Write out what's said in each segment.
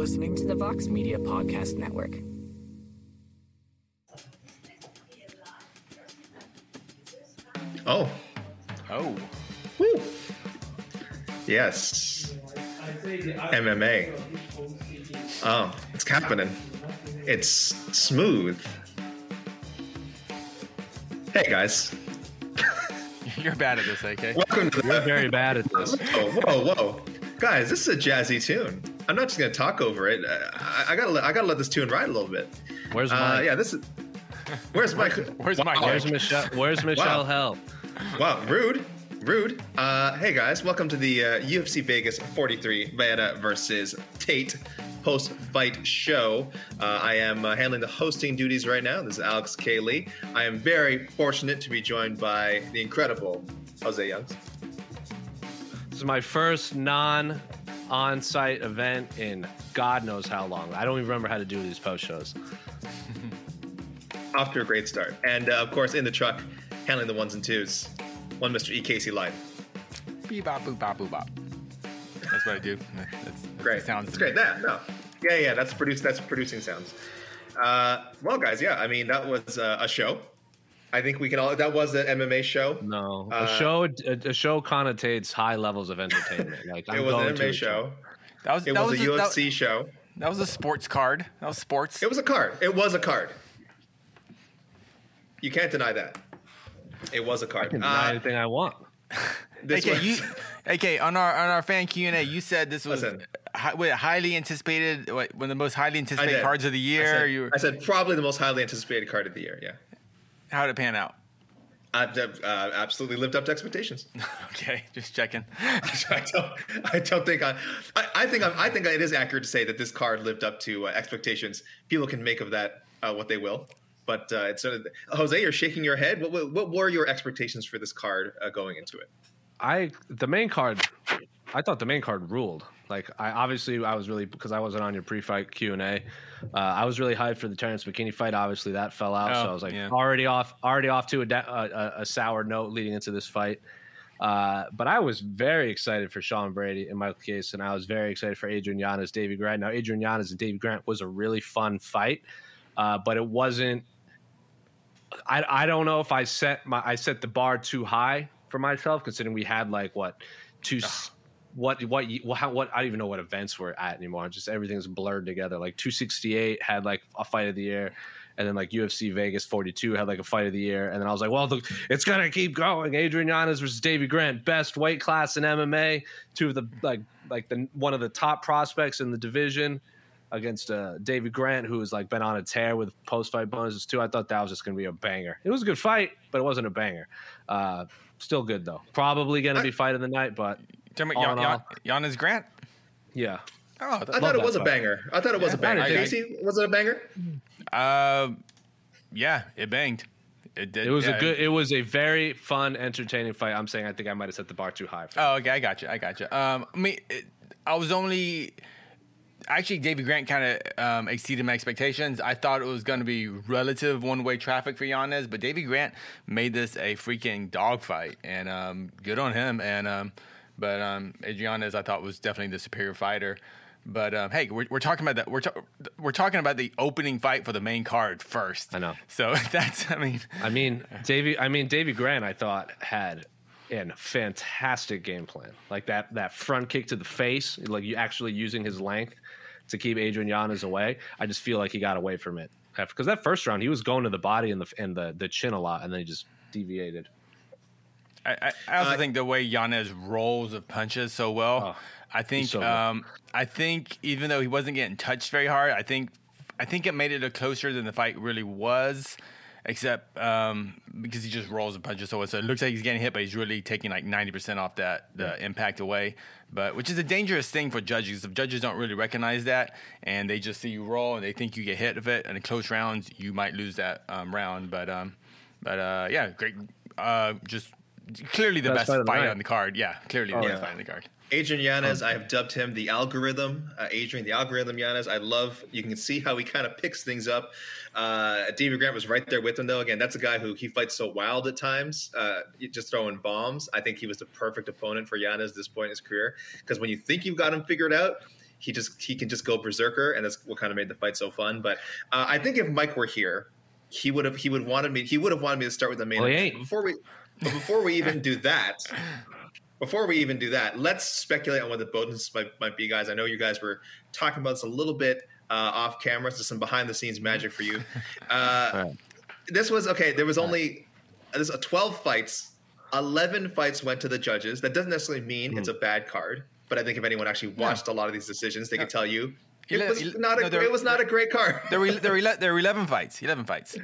listening to the Vox Media Podcast Network. Oh, Oh. woo. Yes. MMA. Oh, it's happening. It's smooth. Hey guys, You're bad at this, AK. welcome to You're very bad at this. Whoa, whoa, whoa, guys! This is a jazzy tune. I'm not just gonna talk over it. Uh, I, I gotta, let, I gotta let this tune ride a little bit. Where's Uh, Mike? yeah, this is. Where's Mike? Where's Mike? Where's Michelle? Where's Michelle Hell? Wow, rude, rude. Uh, hey guys, welcome to the uh, UFC Vegas 43 Vanna versus Tate post-fight show. Uh, I am uh, handling the hosting duties right now. This is Alex K. Lee. I am very fortunate to be joined by the incredible Jose Youngs. This is my first non on-site event in God knows how long. I don't even remember how to do these post shows. Off to a great start, and uh, of course in the truck, handling the ones and twos. One Mr. E. Casey Leydon. Beep bop boop bop boop bop. That's what I do. That's, that's Great. sounds. It's great. That no. Yeah, yeah. That's produce. That's producing sounds. Uh, well, guys, yeah. I mean, that was uh, a show. I think we can all. That was an MMA show. No, Uh, a show a, a show connotates high levels of entertainment. Like It I'm was an MMA a show. That was It that was, was a that- UFC show. That was a sports card. That was sports. It was a card. It was a card. You can't deny that. It was a card. I can deny Uh, anything I want. this okay, you, AK, on our on our fan Q and A, you said this was Listen. hi, wait, highly anticipated, what, one of the most highly anticipated cards of the I year. said, you were, I said probably the most highly anticipated card of the year. Yeah. How did it pan out? I, uh, absolutely lived up to expectations. Okay, just checking. I don't. I don't think I. I, I think I'm, I think it is accurate to say that this card lived up to uh, expectations. People can make of that uh, what they will. But uh, it's sort of, Jose, you're shaking your head. What, what, what were your expectations for this card uh, going into it? I the main card. I thought the main card ruled. Like I obviously I was really because I wasn't on your pre-fight Q and A. Uh, I was really hyped for the Terrence McKinney fight. Obviously that fell out, so Oh, I was like yeah. already off, already off to a, da- a, a, sour note leading into this fight. Uh, but I was very excited for Sean Brady and Michael Chiesa, and I was very excited for Adrian Yanez, Davey Grant. Now Adrian Yanez and Davey Grant was a really fun fight, uh, but it wasn't. I I don't know if I set my I set the bar too high for myself, considering we had like what two. What what what, how, what I don't even know what events we're at anymore. Just everything's blurred together. Like 268 had like a fight of the year, and then like UFC Vegas 42 had like a fight of the year, and then I was like, well, the, it's gonna keep going. Adrian Yanez versus Davey Grant, best weight class in MMA. Two of the like like the one of the top prospects in the division against uh, David Grant, who has like been on a tear with post fight bonuses too. I thought that was just going to be a banger. It was a good fight, but it wasn't a banger. Uh, still good though. Probably going to be fight of the night, but Talking All about Jan. Jan, Yanez Grant. yeah, Oh, I th- thought it that was a banger. I thought it was a banger. I did. Casey, was it a banger? uh, yeah, it banged. It did. it was yeah, a good. It was a very fun, entertaining fight. I'm saying I think I might have set the bar too high. For Oh, okay, I got you. I got you. Um, I mean, it, I was only actually, Davey Grant kind of um, exceeded my expectations. I thought it was going to be relative one way traffic for Yanez, but Davey Grant made this a freaking dogfight, and um, good on him. And um, but um, Adrianez, I thought was definitely the superior fighter. But um, hey, we're, we're talking about that. We're ta- we're talking about the opening fight for the main card first. I know. So that's. I mean, I mean, Davey. I mean, Davey Grant. I thought had an fantastic game plan. Like that that front kick to the face, like you actually using his length to keep Adrian Yanez away. I just feel like he got away from it because that first round he was going to the body and the and the the chin a lot, and then he just deviated. I, I, also Uh, think the way Yanez rolls of punches so well. Oh, I think so um, I think even though he wasn't getting touched very hard, I think I think it made it a closer than the fight really was. Except um, because he just rolls the punches so well. So it looks like he's getting hit, but he's really taking like ninety percent off that the impact away. But which is a dangerous thing for judges. If judges don't really recognize that and they just see you roll and they think you get hit of it, and in close rounds you might lose that um, round. But um, but uh, yeah, great. Uh, just clearly the Best best, fight the fight on the card. Yeah, clearly the Oh, best yeah. fight on the card. Adrian Yanez, I have dubbed him the algorithm. Uh, Adrian, the algorithm Yanez. I love, you can see how he kind of picks things up. Uh, David Grant was right there with him, though. Again, that's a guy who he fights so wild at times, uh, just throwing bombs. I think he was the perfect opponent for Yanez at this point in his career because when you think you've got him figured out, he just he can just go berserker, and that's what kind of made the fight so fun. But uh, I think if Mike were here, he would have he would wanted me he would have wanted me to start with the main Well, he ain't. before we but before we even do that before we even do that, let's speculate on what the bonus might, might be, guys. I know you guys were talking about this a little bit uh, off camera, so some behind the scenes magic for you. Uh, right. This was okay. There was only there's a 12 fights. 11 fights went to the judges. That doesn't necessarily mean it's a bad card, but I think if anyone actually watched a lot of these decisions, they could tell you it was ele- not a no, there- it was not a great card. There were there were, ele- there were eleven fights. Eleven fights.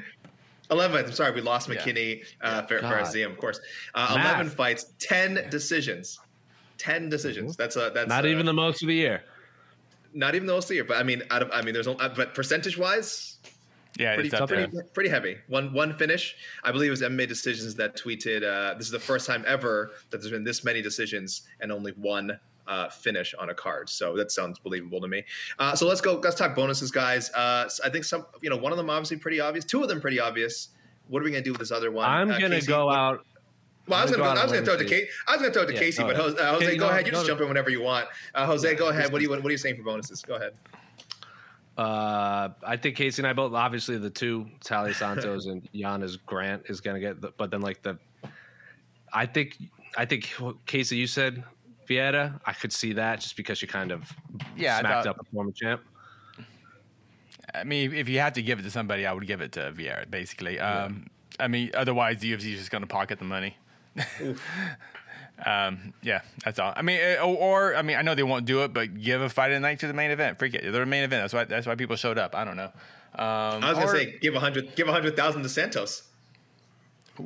11 I'm sorry, we lost Yeah. McKinney, uh, Fer- God. Fares Ziam, of course. Uh, 11 fights, 10 decisions. 10 decisions. That's a that's Not uh, even the most of the year. not even the most of the year, but I mean, out of I mean, there's only, uh, but percentage wise, Yeah, pretty it's up there. pretty, pretty heavy. One one finish. I believe it was MMA Decisions that tweeted. Uh, this is the first time ever that there's been this many decisions and only one uh, finish on a card. So that sounds believable to me. Uh, so let's go. Let's talk bonuses, guys. Uh, I think some, you know, one of them obviously pretty obvious. Two of them pretty obvious. What are we gonna do with this other one? I'm Uh, gonna Casey, go what- out. Well, I was gonna, go, I was gonna throw it to Casey. I was gonna throw it to Yeah, Casey, but. Jose, Jose go go- ahead. You go just to- jump in whenever you want. Uh, Jose, go ahead. What do you what are you saying for bonuses? Go ahead. Uh, I think Casey and I both obviously the two Taila Santos and Yanez Grant is gonna get, the, but then like the, I think I think Casey, you said Vieira. I could see that just because you kind of Yeah, smacked thought- up a former champ. I mean, if you had to give it to somebody, I would give it to Vieira, basically. Um, I mean, otherwise, the UFC is just going to pocket the money. um, yeah, that's all. I mean, uh, or, or I mean, I know they won't do it, but give a fight of the night to the main event. Freak it, they're the main event. That's why. That's why people showed up. I don't know. Um, I was gonna or- say give a hundred give a hundred thousand to Santos.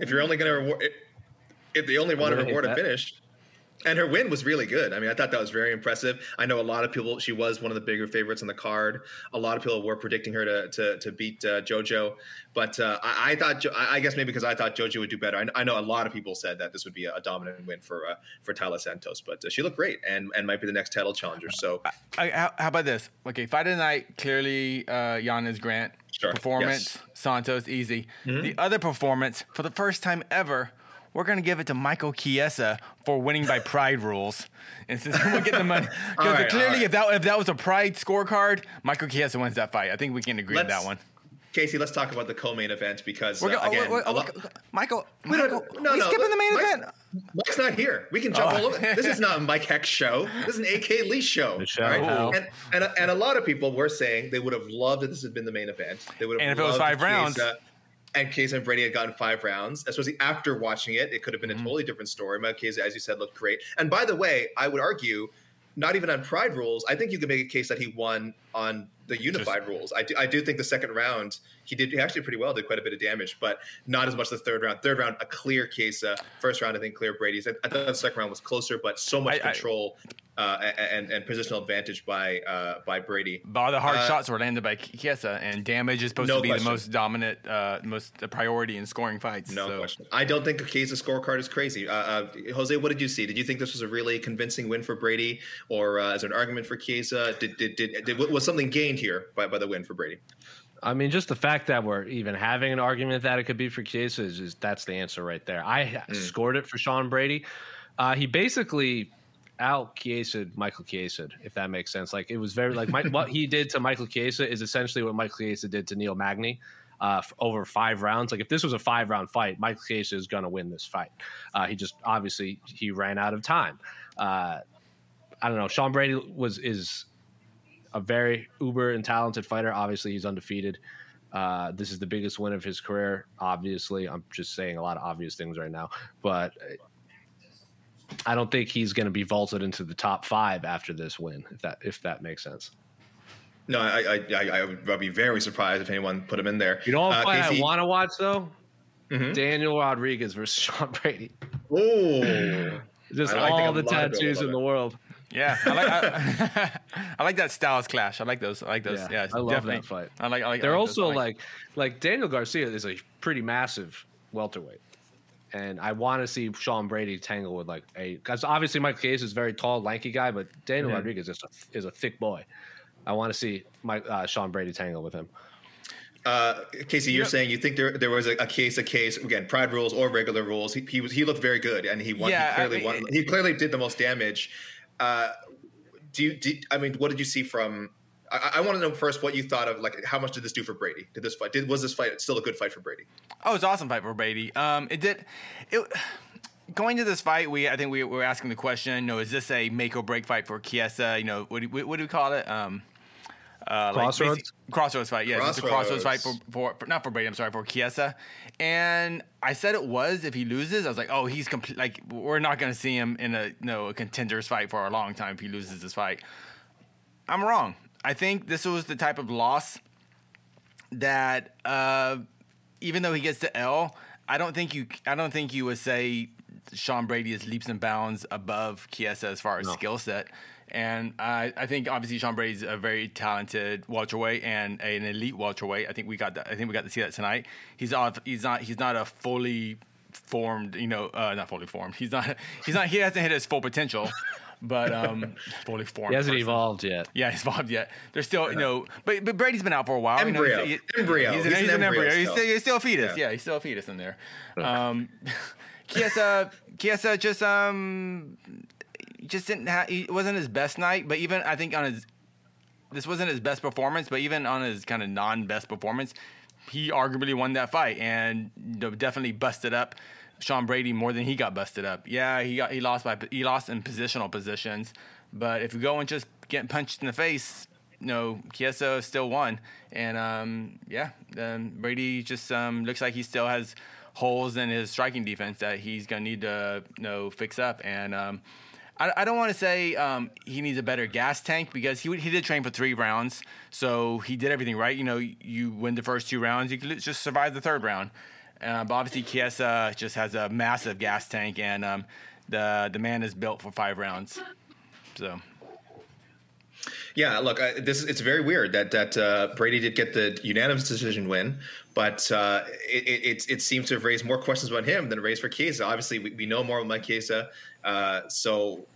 If you're only gonna reward, if they only want to reward a That- finish, and her win was really good. I mean, I thought that was very impressive. I know a lot of people. She was one of the bigger favorites on the card. A lot of people were predicting her to to, to beat uh, JoJo, but uh, I, I thought Jo- I guess maybe because I thought JoJo would do better. I, I know a lot of people said that this would be a, dominant win for uh, for Taila Santos, but uh, she looked great and and might be the next title challenger. So I, how, how about this? Okay, fight of the night. Clearly, uh, Yanez Grant Sure, performance. yes. Mm-hmm. Santos easy. The other performance for the first time ever. We're gonna give it to Michael Chiesa for winning by pride rules, and since we'll get the money, because right, clearly, all right. if that if that was a pride scorecard, Michael Chiesa wins that fight. I think we can agree on Let's- that one. Casey, let's talk about the co-main event because We're uh, go- oh, again, wait, a wait, lot- oh, Michael, We don't- Michael, no, we no, skipping the main Mike's- event. Mike's not here. We can jump Oh. all over. This is not a Mike Heck show. This is an AK Lee show. The show, all right? hell. And, and and a lot of people were saying they would have loved if this had been the main event. They would have And if it was loved five rounds. And Chiesa and Brady had gotten five rounds, especially after watching it. It could have been Mm-hmm. a totally different story. Marquez, as you said, looked great. And by the way, I would argue, not even on pride rules, I think you could make a case that he won on the unified rules. I do, I do think the second round he did he actually pretty well, did quite a bit of damage, but not as much as the third round. Third round, a clear case. Uh, first round, I think clear Brady's. I, I thought the second round was closer, but so much I- I- control uh, and and positional advantage by uh, by Brady. But all the hard Uh, shots were landed by Chiesa, and damage is supposed No to be question. the most dominant, uh, most the priority in scoring fights. No so. question. I don't think Chiesa's scorecard is crazy. Uh, uh, Jose, what did you see? Did you think this was a really convincing win for Brady, or uh, is there an argument for Chiesa? Did, did, did, did was something gained here by, by the win for Brady? I mean, just the fact that we're even having an argument that it could be for Chiesa is, is that's the answer right there. I scored it for Sean Brady. Uh, he basically out Chiesa Michael Chiesa, if that makes sense. Like it was very like my, what he did to Michael Chiesa is essentially what Michael Chiesa did to Neil Magny. Uh, over five rounds. Like if this was a five round fight, Michael Chiesa is going to win this fight. Uh, he just obviously he ran out of time. Uh, I don't know. Sean Brady was is a very uber and talented fighter. Obviously, he's undefeated. Uh, this is the biggest win of his career. Obviously, I'm just saying a lot of obvious things right now, but I don't think he's going to be vaulted into the top five after this win. If that if that makes sense. No, I I, I, I would be very surprised if anyone put him in there. You know what Uh, fight I want to watch though? Mhm. Daniel Rodriguez versus Sean Brady. Oh, Just I- I all a the lot of tattoos in the world. Yeah, I like I, I like that styles clash. I like those. I like those. Yeah, Yeah, I love definitely. that fight. I like. I like. They're I like also I like like Daniel Garcia is a pretty massive welterweight. And I want to see Sean Brady tangle with like a because obviously Mike Chiesa is a very tall, lanky guy, but Daniel. Rodriguez is a, is a thick boy. I want to see Mike uh, Sean Brady tangle with him. Uh, Casey, you're Yeah. saying you think there there was a, a case a case again, pride rules or regular rules. He, he was he looked very good and he won. Yeah, he clearly I mean, won. He clearly did the most damage. Uh, do you? Do, I mean, what did you see from? I, I want to know first what you thought of. Like, how much did this do for Brady? Did this fight? Did was this fight still a good fight for Brady? Oh, it's an awesome fight for Brady. Um, it did. It going to this fight, we I think we were asking the question. You know, is this a make or break fight for Chiesa? You know, what do, what do we call it? Um, uh, like Crossroads? basic- crossroads fight. Yeah, it's a crossroads fight for, for, for not for Brady. I'm sorry for Chiesa. And I said it was if he loses. I was like, oh, he's complete. Like we're not going to see him in a you know a contenders fight for a long time if he loses this fight. I'm wrong. I think this was the type of loss that uh, even though he gets the L, I don't think you I don't think you would say Sean Brady is leaps and bounds above Chiesa as far as skill set. And I, I think obviously Sean Brady's a very talented welterweight and an elite welterweight. I think we got that, I think we got to see that tonight. He's off, he's not he's not a fully formed, you know, uh, not fully formed. He's not he's not he hasn't hit his full potential. But um, fully formed. He hasn't person. evolved yet. Yeah, he's evolved yet. There's still, you know, but, but Brady's been out for a while. you know, Embryo. he's- Embryo. He's, an, He's an he's an embryo embryo. He's still. still, he's still a fetus. Yeah. Yeah. he's still a fetus in there. Um, Chiesa, Chiesa just um, just didn't. Ha- it wasn't his best night. But even I think on his, this wasn't his best performance. But even on his kind of non-best performance, he arguably won that fight and you know, definitely busted up. Sean Brady more than he got busted up. Yeah, he got he lost by he lost in positional positions, but if you go and just get punched in the face, you know, Chiesa still won. And um, yeah, um, Brady just um, looks like he still has holes in his striking defense that he's gonna need to you know fix up. And um, I, I don't want to say um, he needs a better gas tank because he he did train for three rounds, so he did everything right. You know, you win the first two rounds, you could just survive the third round. Uh, but obviously, Chiesa just has a massive gas tank, and um, the the man is built for five rounds. So Yeah, look, I, this it's very weird that that uh, Brady did get the unanimous decision win, but uh, it, it it seems to have raised more questions about him than it raised for Chiesa. Obviously, we, we know more about Mike uh, so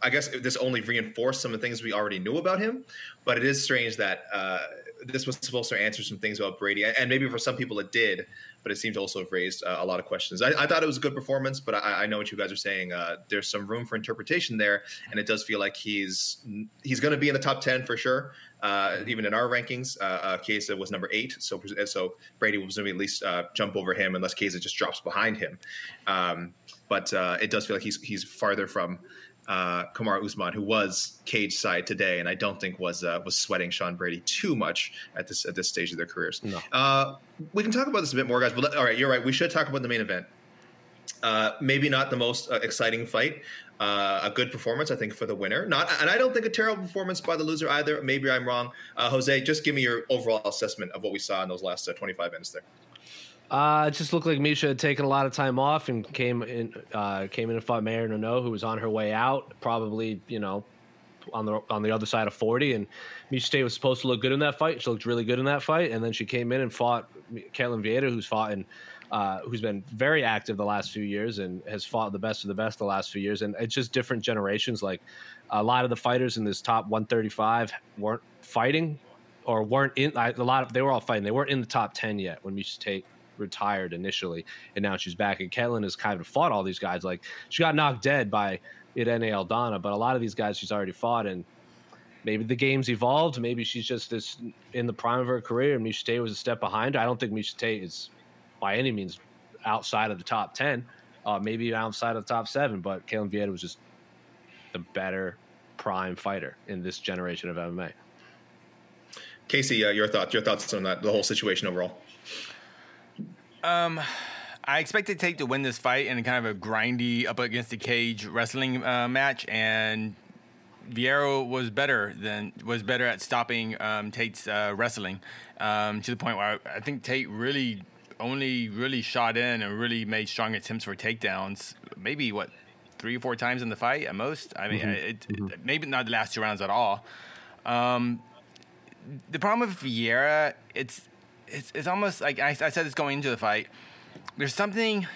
I guess this only reinforced some of the things we already knew about him. But it is strange that uh, this was supposed to answer some things about Brady, and maybe for some people it did, but it seems to also have raised uh, a lot of questions. I, I thought it was a good performance, but I, I know what you guys are saying. Uh, there's some room for interpretation there, and it does feel like he's he's going to be in the top ten for sure. Uh, even in our rankings, uh, Chiesa was number eight, so so Brady will presumably at least uh, jump over him unless Chiesa just drops behind him. Um, but uh, it does feel like he's he's farther from uh, Kamaru Usman, who was cage side today, and I don't think was uh, was sweating Sean Brady too much at this at this stage of their careers. No. Uh, we can talk about this a bit more, guys. But let- all right, you're right. We should talk about the main event. Uh, maybe not the most uh, exciting fight. Uh, a good performance, I think, for the winner. Not, and I don't think a terrible performance by the loser either. Maybe I'm wrong. Uh, Jose, just give me your overall assessment of what we saw in those last uh, 25 minutes there. Uh, it just looked like Miesha had taken a lot of time off and came in, uh, came in and fought Marion Reneau, who was on her way out. Probably, you know, on the on the other side of 40 and Miesha Tate was supposed to look good in that fight. She looked really good in that fight. And then she came in and fought Ketlen Vieira who's fought in uh, who's been very active the last few years and has fought the best of the best the last few years. And it's just different generations. Like a lot of the fighters in this top 135 weren't fighting or weren't in a lot of they were all fighting. They weren't in the top 10 yet when Miesha Tate retired initially and now she's back. And Ketlen has kind of fought all these guys. Like she got knocked dead by Irene Aldana but a lot of these guys she's already fought and maybe the game's evolved. Maybe she's just this in the prime of her career and Miesha Tate was a step behind her. I don't think Miesha Tate is by any means outside of the top 10 uh, maybe outside of the top 7 but Ketlen Vieira was just the better prime fighter in this generation of MMA Casey, uh, your thoughts, your thoughts on that, the whole situation overall. Um, I expected Tate to win this fight in kind of a grindy up against the cage wrestling uh, match, and Vieira was better than was better at stopping um, Tate's uh, wrestling um, to the point where I, I, think Tate really only really shot in and really made strong attempts for takedowns. Maybe what three or four times in the fight at most. I mean, mm-hmm. It, mm-hmm. it, maybe not the last two rounds at all. Um, the problem with Vieira, it's it's, it's almost like I, I said this going into the fight. There's something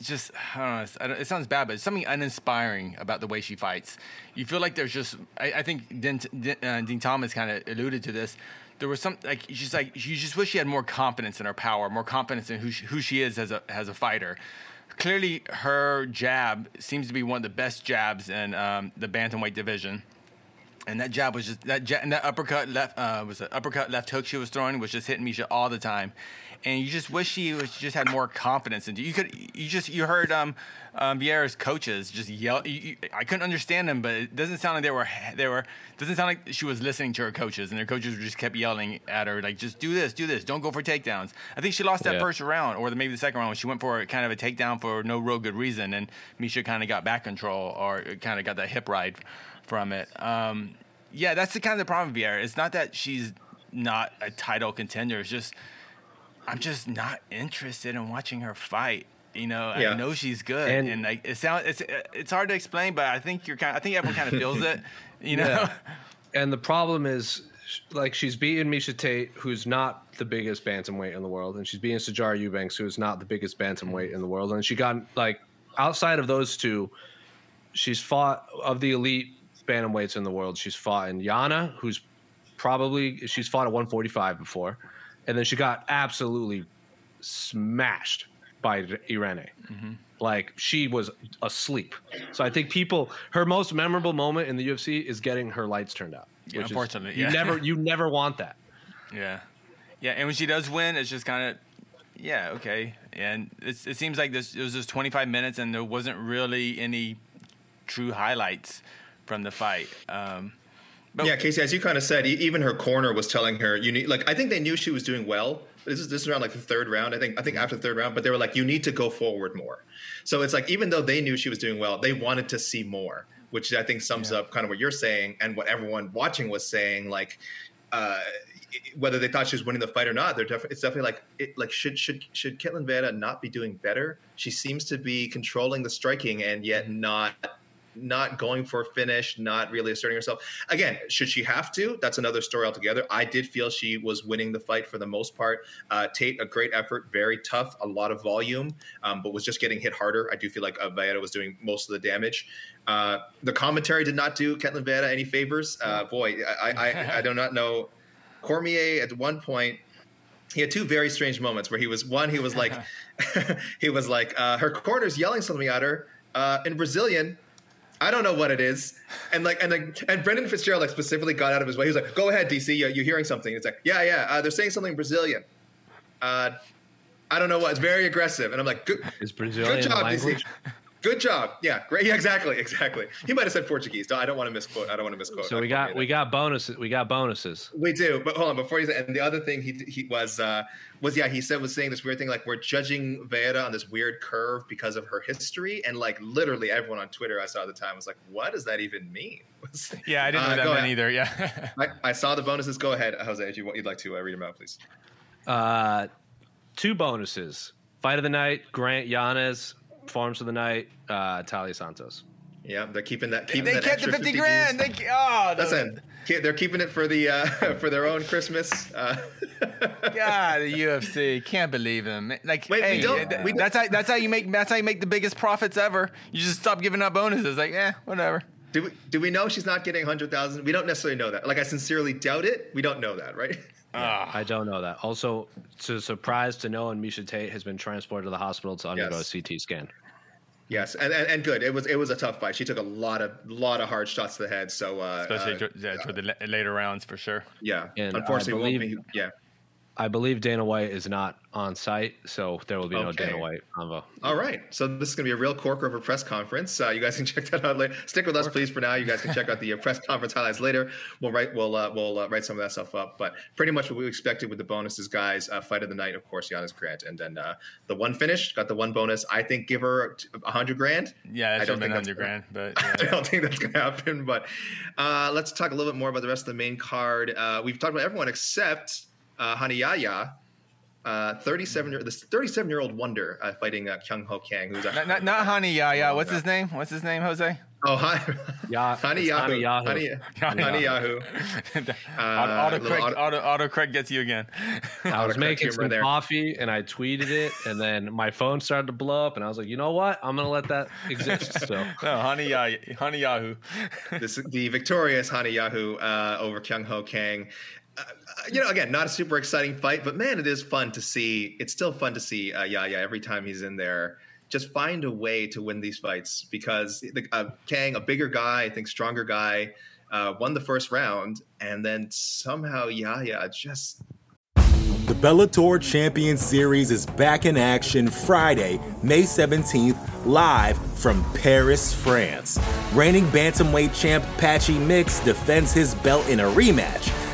just I don't know. It sounds bad, but it's something uninspiring about the way she fights. You feel like there's just. I, I think Dean, uh, Dean Thomas kind of alluded to this. There was some like she's like you just wish she had more confidence in her power, more confidence in who she, who she is as a as a fighter. Clearly, her jab seems to be one of the best jabs in um, the bantamweight division and that jab was just that jab, and that uppercut left uh, was an uppercut left hook she was throwing was just hitting Miesha all the time, and you just wish she was just had more confidence. And you could you just you heard um, um Vieira's coaches just yell. You, you, I couldn't understand them, but it doesn't sound like they were they were doesn't sound like she was listening to her coaches, and their coaches just kept yelling at her like just do this, do this, don't go for takedowns. I think she lost that yeah. first round or maybe the second round when she went for kind of a takedown for no real good reason, and Miesha kind of got back control or kind of got that hip ride from it. Um, yeah, that's the kind of the problem with Vieira. It's not that she's not a title contender. It's just I'm just not interested in watching her fight. You know, yeah. I know she's good, and, and like it sounds it's it's hard to explain, but I think you're kind. I think everyone kind of feels it. You know, yeah. and the problem is like she's beaten Miesha Tate, who's not the biggest bantamweight in the world, and she's beating Sijara Eubanks, who is not the biggest bantamweight in the world, and she got like outside of those two, she's fought of the elite bantamweights in the world. She's fought in Yana, who's probably she's fought at 145 before, and then she got absolutely smashed by Irene. Mm-hmm. Like she was asleep. So I think people her most memorable moment in the UFC is getting her lights turned out. Yeah, unfortunately, is, you never you never want that. Yeah, yeah, and when she does win, it's just kind of yeah okay, and it seems like this it was just 25 minutes, and there wasn't really any true highlights from the fight. Um, but yeah, Casey, as you kind of said, even her corner was telling her you need like I think they knew she was doing well. This is this is around like the third round. I think I think after the third round, but they were like, you need to go forward more. So it's like even though they knew she was doing well, they wanted to see more, which I think sums yeah. up kind of what you're saying and what everyone watching was saying. Like uh, whether they thought she was winning the fight or not, they're def- it's definitely like it, like should should should Ketlen Vieira not be doing better? She seems to be controlling the striking and yet not not going for a finish, not really asserting herself. Again, should she have to? That's another story altogether. I did feel she was winning the fight for the most part. Uh, Tate, a great effort, very tough, a lot of volume, um, but was just getting hit harder. I do feel like uh, Vieira was doing most of the damage. Uh, the commentary did not do Ketlen Vieira any favors. Uh, boy, I, I, I do not know. Cormier at one point he had two very strange moments where he was one he was like he was like uh, her corner's yelling something at her uh, in Brazilian I don't know what it is. And like, and like, and Brendan Fitzgerald like specifically got out of his way. He was like, "Go ahead, DC. You're, you're hearing something." It's like, "Yeah, yeah. Uh, they're saying something Brazilian." Uh, I don't know what. It's very aggressive, and I'm like, "Good, is Brazilian good job, language? DC." Good job. Yeah, great. Yeah, exactly, exactly. He might have said Portuguese. I don't want to misquote. I don't want to misquote. So we got we got bonuses. We got bonuses. We do. But hold on, before you say, and the other thing he he was uh, was yeah he said was saying this weird thing like we're judging Vieira on this weird curve because of her history, and like literally everyone on Twitter I saw at the time was like, what does that even mean? yeah, I didn't know uh, that meant either. Yeah, I, I, saw the bonuses. Go ahead, Jose, if you, you'd like to uh, read them out, please. Uh, two bonuses. Fight of the night, Grant Yanez, Forms for the night, uh, Taila Santos. Yeah, they're keeping that. Keeping They that kept the extra 50 G's. grand. They, oh, the- Listen, ke- they're keeping it for the uh, for their own Christmas. Uh, God, the UFC can't believe them. Like, Wait, we hey, don't- th- we- that's how that's how you make that's how you make the biggest profits ever. You just stop giving out bonuses. Like, yeah, whatever. do we do we know she's not getting hundred thousand? We don't necessarily know that. Like I sincerely doubt it. We don't know that, right? I don't know that. Also, to surprise to know, and Miesha Tate has been transported to the hospital to undergo Yes. a CT scan. Yes, and, and and good. It was it was a tough fight. She took a lot of lot of hard shots to the head. So uh, Especially uh, toward- yeah, toward the later rounds for sure. yeah. And I Unfortunately, won't believe- be, yeah. I believe Dana White is not on site, so there will be no Dana White convo. All right. So this is going to be a real corker of a press conference. Uh, you guys can check that out later. Stick with us, please, for now. You guys can check out the uh, press conference highlights later. We'll write we'll uh, we'll uh, write some of that stuff up. But pretty much what we expected with the bonuses, guys. Uh, fight of the night, of course, Yanez Grant, and then uh, the one finish got the one bonus. I think give her a hundred grand. Yeah, I it should don't have been think that's under grand, but I don't think that's going to happen. But uh, let's talk a little bit more about the rest of the main card. Uh, we've talked about everyone except uh, Rani Yahya. Uh, 37 year this 37 year old wonder uh, fighting uh, Kyung Ho Kang, who's not, actually not, not Honey Yaya. What's his name? What's his name, Jose? Oh, hi. Ya- Honey it's Yahoo. Honey Yahoo. Honey, Honey Honey Yahoo. Yahoo. auto, auto, auto- auto, auto correct gets you again. I was making some there. coffee and I tweeted it, and then my phone started to blow up, and I was like, you know what? I'm gonna let that exist. So No, Honey Yaya, Honey Yahoo. This, the victorious Honey Yahoo uh, over Kyung Ho Kang. Uh, you know, again, not a super exciting fight, but man, it is fun to see. It's still fun to see uh, Yahya every time he's in there. Just find a way to win these fights because the, uh, Kang, a bigger guy, I think stronger guy, uh, won the first round, and then somehow Yahya just The Bellator Champion Series is back in action Friday, May 17th, live from Paris, France. Reigning bantamweight champ Patchy Mix defends his belt in a rematch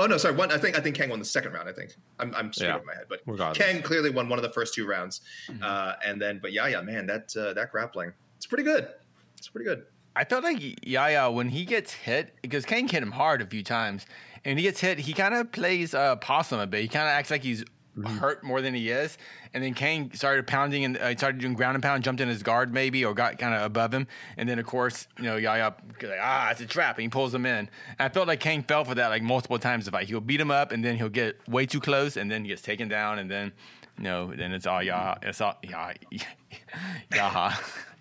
Oh no, sorry. One, I think I think Kang won the second round. I think I'm I'm straight Yeah. over my head, but Regardless. Kang clearly won one of the first two rounds, uh, and then but yeah, yeah, man, that uh, that grappling, it's pretty good. It's pretty good. I felt like Yahya when he gets hit because Kang hit him hard a few times, and he gets hit, he kind of plays uh, possum a bit. He kind of acts like he's hurt more than he is, and then Kang started pounding and uh, started doing ground and pound, jumped in his guard maybe or got kind of above him, and then of course you know Yahya like ah it's a trap and he pulls him in. And I felt like Kang fell for that like multiple times. If I he'll beat him up and then he'll get way too close and then he gets taken down and then you know then it's all Yahya it's all Yahya Yaha.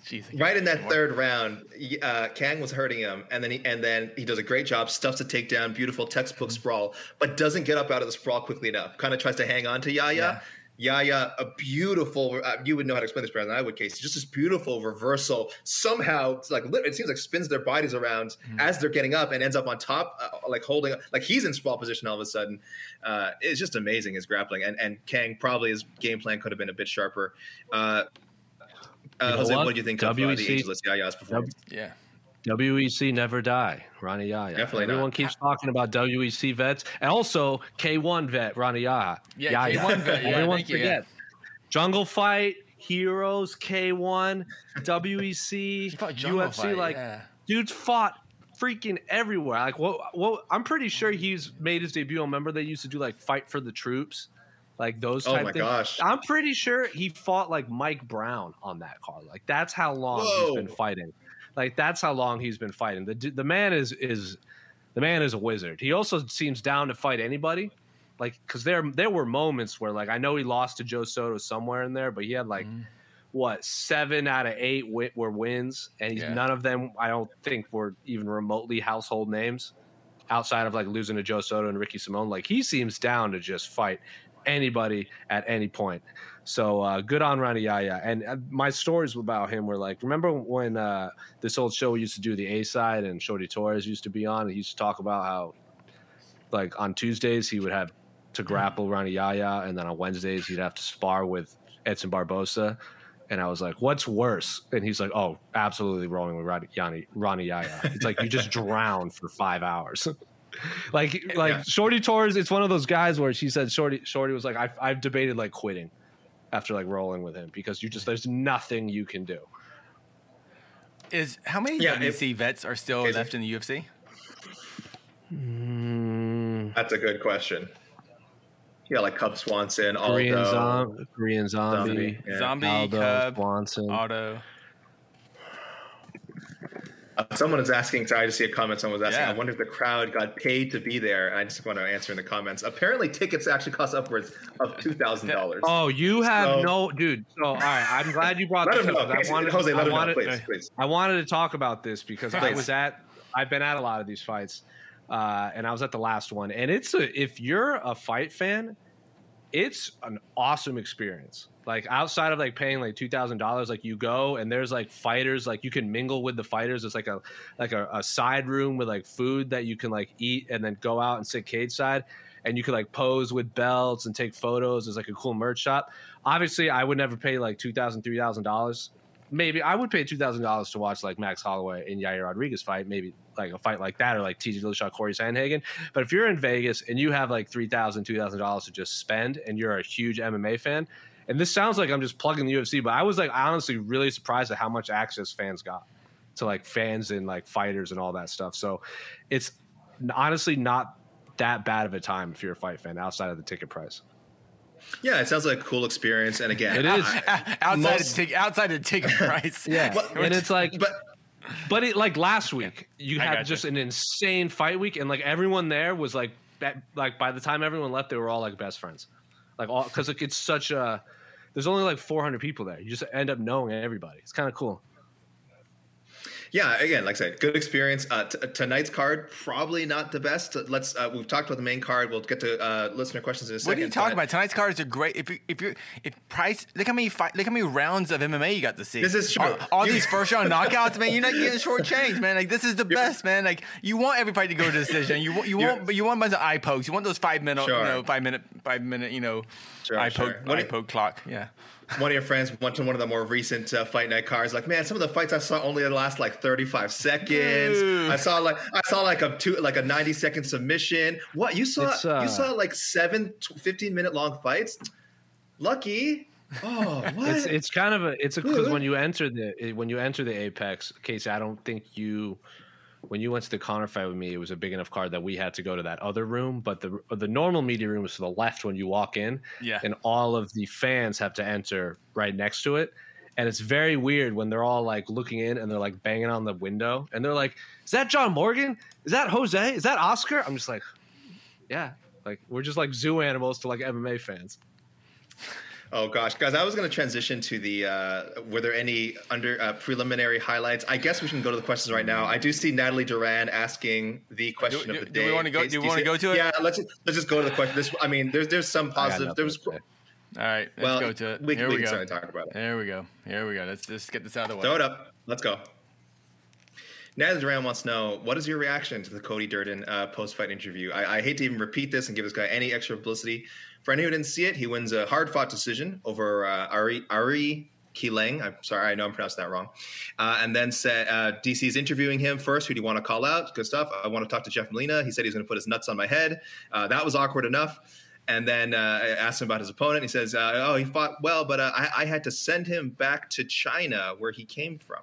Jeez. Right in that third round, uh, Kang was hurting him, and then he and then he does a great job, stuffs a takedown, beautiful textbook sprawl, but doesn't get up out of the sprawl quickly enough. Kind of tries to hang on to Yahya. Yahya, a beautiful. Uh, you would know how to explain this better than I would, Casey. Just this beautiful reversal. Somehow, it's like it seems like spins their bodies around as they're getting up and ends up on top, uh, like holding, like he's in sprawl position all of a sudden. Uh, it's just amazing his grappling, and and Kang probably his game plan could have been a bit sharper. Uh, You know Jose, what? what do you think of uh, the WEC ageless Yahya's performance? Yeah. WEC never die, Rani Yahya. Definitely not. Everyone keeps talking about WEC vets, and also K1 vet Rani Yahya. Yeah, K1 vet, yeah, Everyone thank you, forget. Jungle Fight, Heroes, K1, WEC, UFC. Fight, like, yeah. dudes fought freaking everywhere. Like, what? What? I'm pretty sure he's made his debut. Remember they used to do like Fight for the Troops, like those. Oh Type my things. gosh. I'm pretty sure he fought like Mike Brown on that card. Like that's how long Whoa. he's been fighting. Like that's how long he's been fighting. The the man is is the man is a wizard. He also seems down to fight anybody. Like because there there were moments where like I know he lost to Joe Soto somewhere in there, but he had like Mm-hmm. what seven out of eight wi- were wins, and he's, Yeah. none of them I don't think were even remotely household names outside of like losing to Joe Soto and Ricky Simone. Like he seems down to just fight anybody at any point. So uh, good on Rani Yahya. And uh, my stories about him were like, remember when uh, this old show we used to do the A side and Shorty Torres used to be on? And he used to talk about how, like on Tuesdays he would have to grapple Rani Yahya, and then on Wednesdays he'd have to spar with Edson Barbosa. And I was like, "What's worse?" And he's like, "Oh, absolutely rolling with Ronnie, Yanni, Rani Yahya. It's like you just drown for five hours." Like, like Yeah. Shorty Torres. It's one of those guys where she said Shorty, Shorty was like, "I've, I've debated like quitting after like rolling with him because you just there's nothing you can do." Is how many Yeah, WEC vets are still Is it- left in the UFC? Hmm. That's a good question. Yeah, like Cub Swanson, Aldo. Korean, zom- Korean zombie, Zombie, yeah. Zombie, Aldo, Cub, Swanson. Auto. Someone is asking. Sorry, I just see a comment. Someone was asking. Yeah. I wonder if the crowd got paid to be there. And I just want to answer in the comments. Apparently, tickets actually cost upwards of two thousand dollars. Oh, you have So- no, dude. So, all right, I'm glad you brought this up. know, I wanted, Jose. I him know, wanted, please, please. I wanted to talk about this because I was at, I've been at a lot of these fights, uh, and I was at the last one, and it's a, if you're a fight fan, it's an awesome experience. Like outside of like paying like two thousand dollars, like you go and there's like fighters, like you can mingle with the fighters. It's like a like a, a side room with like food that you can like eat and then go out and sit cage side, and you can like pose with belts and take photos. It's like a cool merch shop. Obviously, I would never pay like two thousand, three thousand dollars. Maybe I would pay two thousand dollars to watch like Max Holloway and Yair Rodriguez fight. Maybe like a fight like that, or like TJ Dillashaw, Corey Sandhagen. But if you're in Vegas and you have like three thousand, two thousand dollars to just spend, and you're a huge MMA fan, and this sounds like I'm just plugging the UFC, but I was like honestly really surprised at how much access fans got to like fans and like fighters and all that stuff. So it's honestly not that bad of a time if you're a fight fan outside of the ticket price. Yeah, it sounds like a cool experience. And again, It is. outside Most- the tic- outside the ticket price. Yeah, and it's like, but but it like last week, you I had gotcha. just an insane fight week, and like everyone there was like, be- like by the time everyone left, they were all like best friends, like all because like, it's such a. There's only like 400 people there. You just end up knowing everybody. It's kind of cool. Yeah, again, like I said, good experience. Uh, t- tonight's card probably not the best. Let's. Uh, we've talked about the main card. We'll get to uh, listener questions in a second. What are you talking but about? Tonight's cards are great. If you if you if price, look how many fight, look how many rounds of MMA you got to see. This is true. All, all these first round knockouts, man. You're not getting shortchanged, man. Like this is the best, man. Like you want everybody to go to decision. You want you want but you want a bunch of eye pokes. You want those five minute, Sure. you know, five minute, five minute, you know, Sure, eye sure. poke, What eye you- poke clock. Yeah. One of your friends went to one of the more recent uh, fight night cards. Like, man, some of the fights I saw only last like 35 seconds. Dude. I saw like I saw like a two like a 90 second submission. What you saw? Uh, you saw like seven t- 15 minute long fights. Lucky. Oh, what? It's it's kind of a it's a because when you enter the when you enter the Apex, Casey, I don't think you when you went to the Connor fight with me, it was a big enough card that we had to go to that other room. But the the normal media room is to the left when you walk in, Yeah. and all of the fans have to enter right next to it. And it's very weird when they're all like looking in and they're like banging on the window and they're like, "Is that John Morgan? Is that Jose? Is that Oscar?" I'm just like, "Yeah." Like we're just like zoo animals to like MMA fans. Oh gosh, guys! I was going to transition to the. Uh, were there any under uh, preliminary highlights? I guess we can go to the questions right now. I do see Natalie Duran asking the question Do- of the do day. we wanna go- Case, do we you wanna go to it? Yeah, let's just, let's just go to the question. This, I mean, there's there's some positive. There was to. All right, let's well, go to it. we, Here we we, can go. talk about it. There we go. Here we go. Let's just get this out of the way. Throw it up. Let's go. Natalie Duran wants to know what is your reaction to the Cody Durden uh, post-fight interview? I, I hate to even repeat this and give this guy any extra publicity. For anyone who didn't see it, he wins a hard-fought decision over uh, Ari Ari Kileng. I'm sorry, I know I'm pronouncing that wrong. Uh, and then said uh, DC is interviewing him first. Who do you want to call out? Good stuff. I want to talk to Jeff Molina. He said he's going to put his nuts on my head. Uh, that was awkward enough. And then uh, I asked him about his opponent. He says, uh, "Oh, he fought well, but uh, I, I had to send him back to China, where he came from."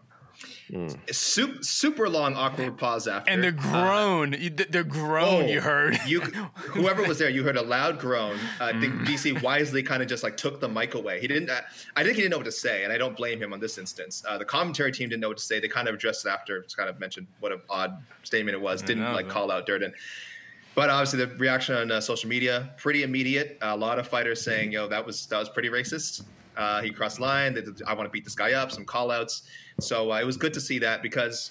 Super, super long awkward pause after. And the Uh, groan, you- the, the groan oh, you heard. you, whoever was there, you heard a loud groan. Uh, I think Mm. DC wisely kind of just like took the mic away. He didn't. Uh, I think he didn't know what to say, and I don't blame him on this instance. Uh, the commentary team didn't know what to say. They kind of addressed it after, just kind of mentioned what an odd statement it was. Didn't know, like man. call out Durden. But obviously, the reaction on uh, social media pretty immediate. a lot of fighters saying, "Yo, that was that was pretty racist. Uh, he crossed the line. They- I want to beat this guy up." Some call outs. So uh, it was good to see that because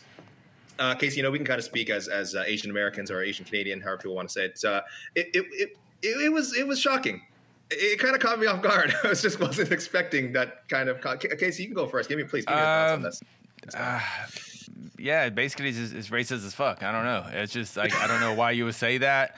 uh, Casey, you know, we can kind of speak as as uh, Asian Americans or Asian Canadian, however people want to say it. Uh, it, it, it, it, it was it was shocking. It, it kind of caught me off guard. I was just wasn't expecting that kind of. Con- Casey, you can go first. Give me, please, give me your thoughts on Um, this. yeah, basically it's, just, it's racist as fuck. I don't know. It's just like I don't know why you would say that.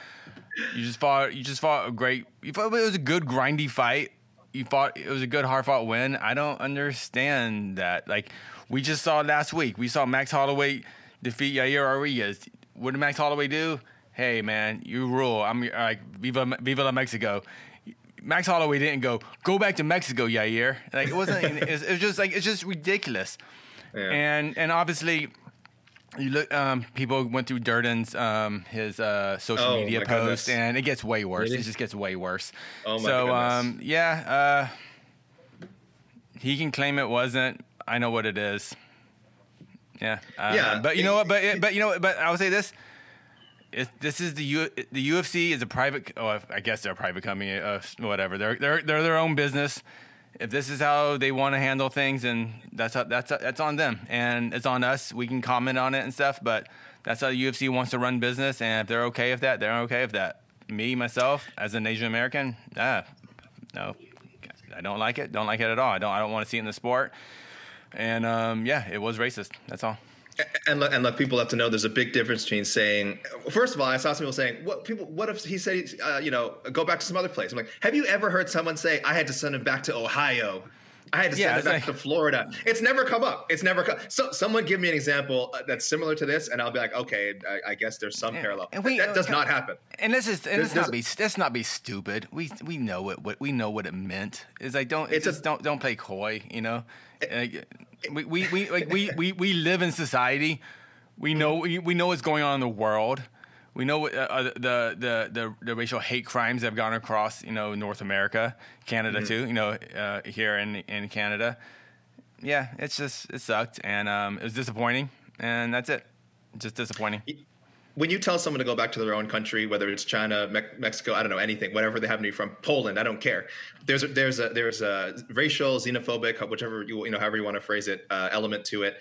You just fought. You just fought a great. You fought. It was a good grindy fight. you fought. It was a good hard fought win. I don't understand that. Like we just saw last week, we saw Max Holloway defeat Yair Rodriguez. What did Max Holloway do? Hey man, you rule. I'm like Viva Viva la Mexico. Max Holloway didn't go go back to Mexico, Yair. Like it wasn't. it, was, it was just like it's just ridiculous. Yeah. And and obviously you look um, people went through Durden's um, his uh, social Oh, media post goodness. and it gets way worse. Really? It just gets way worse. Oh, my so goodness. um, yeah, uh, he can claim it wasn't. I know what it is. Yeah. Uh, Yeah, But you know what? But but you know what? But I will say this. It, this is the U, the UFC is a private. Oh, I guess they're a private company. Uh, whatever. They're they're they're their own business. If this is how they want to handle things, and that's how, that's that's on them, and it's on us. We can comment on it and stuff, but that's how the UFC wants to run business. And if they're okay with that, they're okay with that. Me myself, as an Asian American, ah, no, I don't like it. Don't like it at all. I don't. I don't want to see it in the sport. And um, yeah, it was racist. That's all. And look, and look, people have to know there's a big difference between saying. First of all, I saw some people saying, "What people? What if he said, uh, you know, go back to some other place?" I'm like, have you ever heard someone say, "I had to send him back to Ohio"? I had to send it's back like- to Florida. It's never come up. It's never come. So, someone give me an example uh, that's similar to this, and I'll be like, okay, I, I guess there's some Yeah. parallel. And we- that does not happen. And this is and There's- let's not be let's not be stupid. We we know what, what we know what it meant. Is like don't It's just a- don't don't play coy. You know, Like, we, we we like we, we we live in society. We know we, we know what's going on in the world. We know what, uh, uh, the, the the the racial hate crimes that have gone across you know North America, Canada too. You know uh, here in in Canada. Yeah, it's just it sucked and um, it was disappointing and that's it. Just disappointing. when you tell someone to go back to their own country, whether it's China, Me- Mexico, I don't know anything, whatever they happen to be from, Poland, I don't care. There's a, there's a there's a racial, xenophobic, whichever you you know however you want to phrase it, uh, element to it.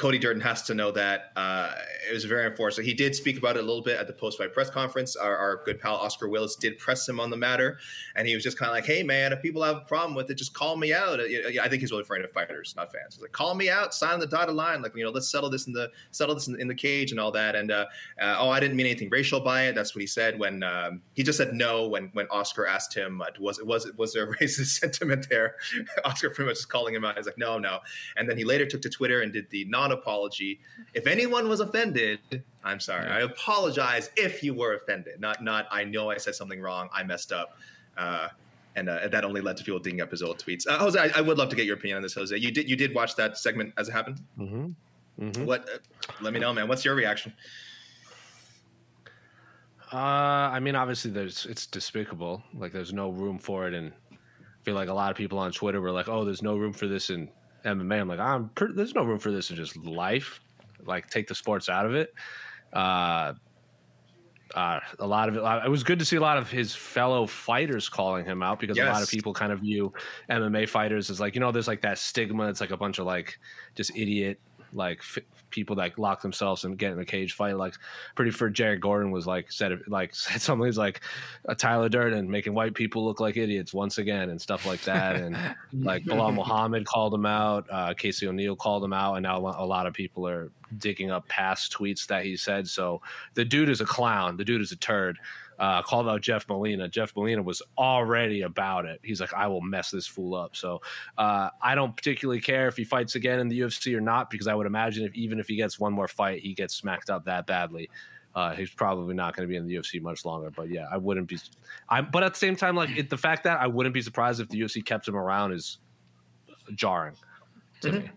Cody Durden has to know that uh, it was very unfortunate. He did speak about it a little bit at the post-fight press conference. Our, our good pal Oscar Willis did press him on the matter, and he was just kind of like, "Hey, man, if people have a problem with it, just call me out." Uh, I think he's really afraid of fighters, not fans. He's like, "Call me out, sign the dotted line, like you know, let's settle this in the settle this in, in the cage and all that." And uh, uh, oh, I didn't mean anything racial by it. That's what he said when um, he just said no when when Oscar asked him, uh, "Was it was was there a racist sentiment there?" Oscar pretty much just calling him out. He's like, "No, no," and then he later took to Twitter and did the non-apology. If anyone was offended, I'm sorry. I apologize if you were offended. Not not I know I said something wrong. I messed up. Uh, and uh, that only led to people digging up his old tweets. Uh, Jose, I, I would love to get your opinion on this, Jose. You did you did watch that segment as it happened. Mm-hmm. What? Uh, let me know, man. What's your reaction? Uh, I mean, obviously, there's it's despicable. Like, there's no room for it, and I feel like a lot of people on Twitter were like, "Oh, there's no room for this in MMA." I'm like, I'm pretty, there's no room for this in just life. Like, take the sports out of it. Uh, uh, a lot of it. It was good to see a lot of his fellow fighters calling him out because a lot of people kind of view MMA fighters as like you know, there's like that stigma. It's like a bunch of like just idiot like f- people that lock themselves and get in a cage fight. Like pretty sure Jared Gordon was like said like said something he's like uh, Tyler Durden making white people look like idiots once again and stuff like that. And like Belal Muhammad called him out, uh, Casey O'Neill called him out, and now a lot of people are digging up past tweets that he said. So the dude is a clown. The dude is a turd. Uh, called out Jeff Molina. Jeff Molina was already about it. He's like, I will mess this fool up. So uh, I don't particularly care if he fights again in the UFC or not, because I would imagine if even if he gets one more fight, he gets smacked up that badly. Uh, he's probably not going to be in the UFC much longer. But yeah, I wouldn't be. I but at the same time, like it, the fact that I wouldn't be surprised if the UFC kept him around is jarring to me.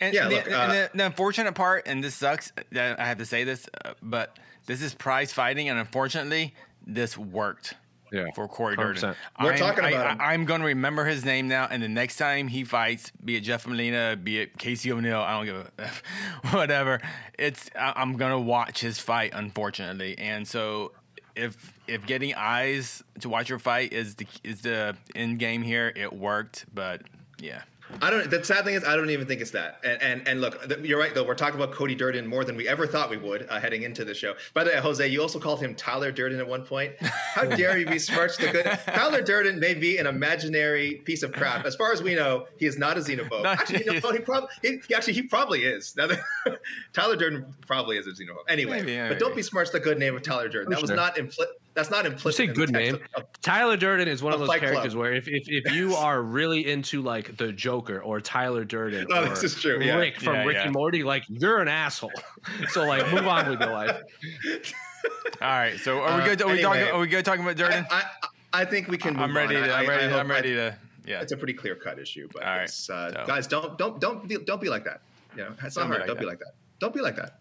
And, Yeah, the, look, and uh, the, the unfortunate part, and this sucks that I have to say this, uh, but this is prize fighting, and unfortunately, this worked. Yeah, For Cody Durden, 100%. We're I'm- talking I, about him. I, am going to remember his name now, and the next time he fights, be it Jeff Molina, be it Casey O'Neill, I don't give a F, whatever. It's I, I'm going to watch his fight, unfortunately, and so if if getting eyes to watch your fight is the is the end game here, it worked, but yeah. I don't. The sad thing is, I don't even think it's that. And and, and look, th- you're right though. We're talking about Cody Durden more than we ever thought we would uh, heading into the show. By the way, Jose, you also called him Tyler Durden at one point. How dare you besmirch the good? Tyler Durden may be an imaginary piece of crap. As far as we know, he is not a xenophobe. No, actually, you know, he probably he, actually he probably is. Now Tyler Durden probably is a xenophobe. Anyway, Maybe, yeah, but don't maybe. besmirch the good name of Tyler Durden. That was Sure. not impli- That's not You implicit. say in the good text name. of- of- Tyler Durden is one of A those Fight Club. characters where if, if, if you are really into like the Joker or Tyler Durden No, or this is true, yeah. Rick from Yeah, Rick yeah. and Morty, like you're an asshole. so like move on with your life. All right. So are we Uh, good? Are we anyway. talking? Are we good talking about Durden? I, I, I think we can. Move I'm ready on. to. I, I'm I- I ready. hope- I'm ready I- to. Yeah. It's a pretty clear cut issue, but All right. yes, uh, So- guys, don't don't don't be, don't be like that. You know, it's not Don't be hard. like don't be like that. Don't be like that.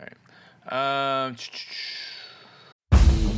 All right. Um.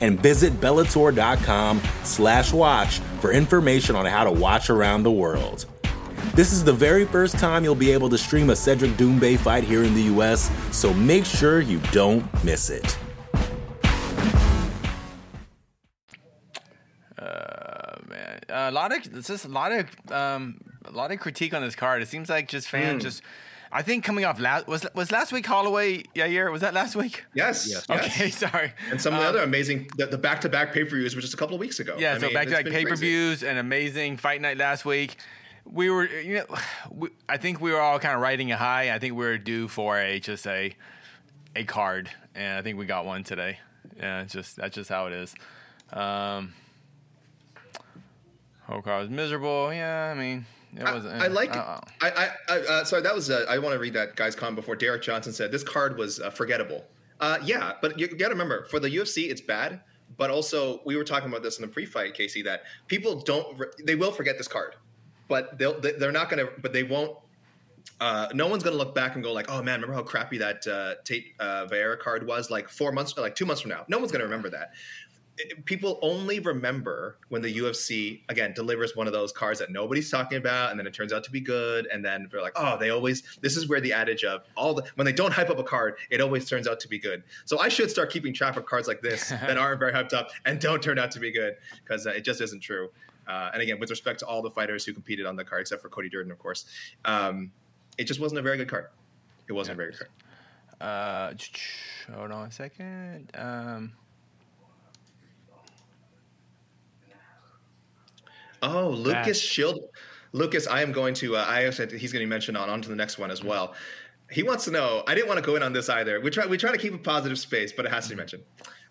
And visit Bellator.com slash watch for information on how to watch around the world. This is the very first time you'll be able to stream a Cedric Doumbé fight here in the US, so make sure you don't miss it. Uh, man, a lot of it's just a lot of um, a lot of critique on this card. It seems like just fans just. I think coming off last was was last week Holloway Yair was that last week? Yes. yes. Okay, sorry. And some of the Um, other amazing, the, the back-to-back pay-per-views were just a couple of weeks ago. Yeah, I so back to it's back pay per views and amazing fight night last week. We were, you know, we, I think we were all kind of riding a high. I think we were due for a just a a card, and I think we got one today. Yeah, it's just that's just how it is. Um, whole card was miserable. Yeah, I mean, it I, was. I like. uh, I, I, I uh, sorry, that was. Uh, I want to read that guy's comment before Derek Johnson said this card was uh, forgettable. Uh, yeah, but you, got to remember for the UFC, it's bad. But also, we were talking about this in the pre-fight, Casey, that people don't. They will forget this card, but they'll. they- They're not going to. But they won't. Uh, no one's going to look back and go like, "Oh man, remember how crappy that uh, Tate uh, Vieira card was like four months, like two months from now." No one's going to remember that. People only remember when the UFC again delivers one of those cards that nobody's talking about, and then it turns out to be good, and then they're like, "Oh, they always." This is where the adage of all the when they don't hype up a card, it always turns out to be good. So I should start keeping track of cards like this that aren't very hyped up and don't turn out to be good because uh, it just isn't true. Uh, and again, with respect to all the fighters who competed on the card, except for Cody Durden, of course, um, it just wasn't a very good card. It wasn't a very good card. uh, hold on a second. Um, Oh, Lucas That- Shield. Lucas, I am going to. Uh, I actually, he's going to be mentioned on onto the next one as well. He wants to know. I didn't want to go in on this either. We try. We try to keep a positive space, but it has to be mentioned.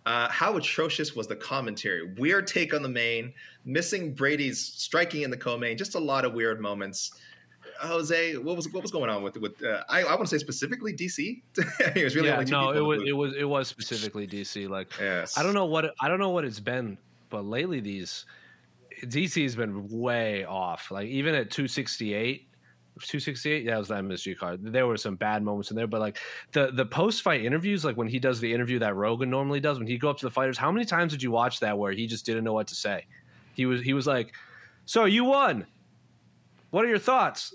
Uh, how atrocious was the commentary? Weird take on the main, missing Brady's striking in the co-main. Just a lot of weird moments. Jose, what was what was going on with with? Uh, I, I want to say specifically DC. it was really yeah, only two no, it was it was it was specifically DC. Like Yes. I don't know what I don't know what it's been, but lately these DC has been way off. Like even at 268, 268, yeah, that was that MSG card. There were some bad moments in there, but like the the post fight interviews, like when he does the interview that Rogan normally does, when he go up to the fighters, how many times did you watch that where he just didn't know what to say? He was he was like, "So you won. What are your thoughts?"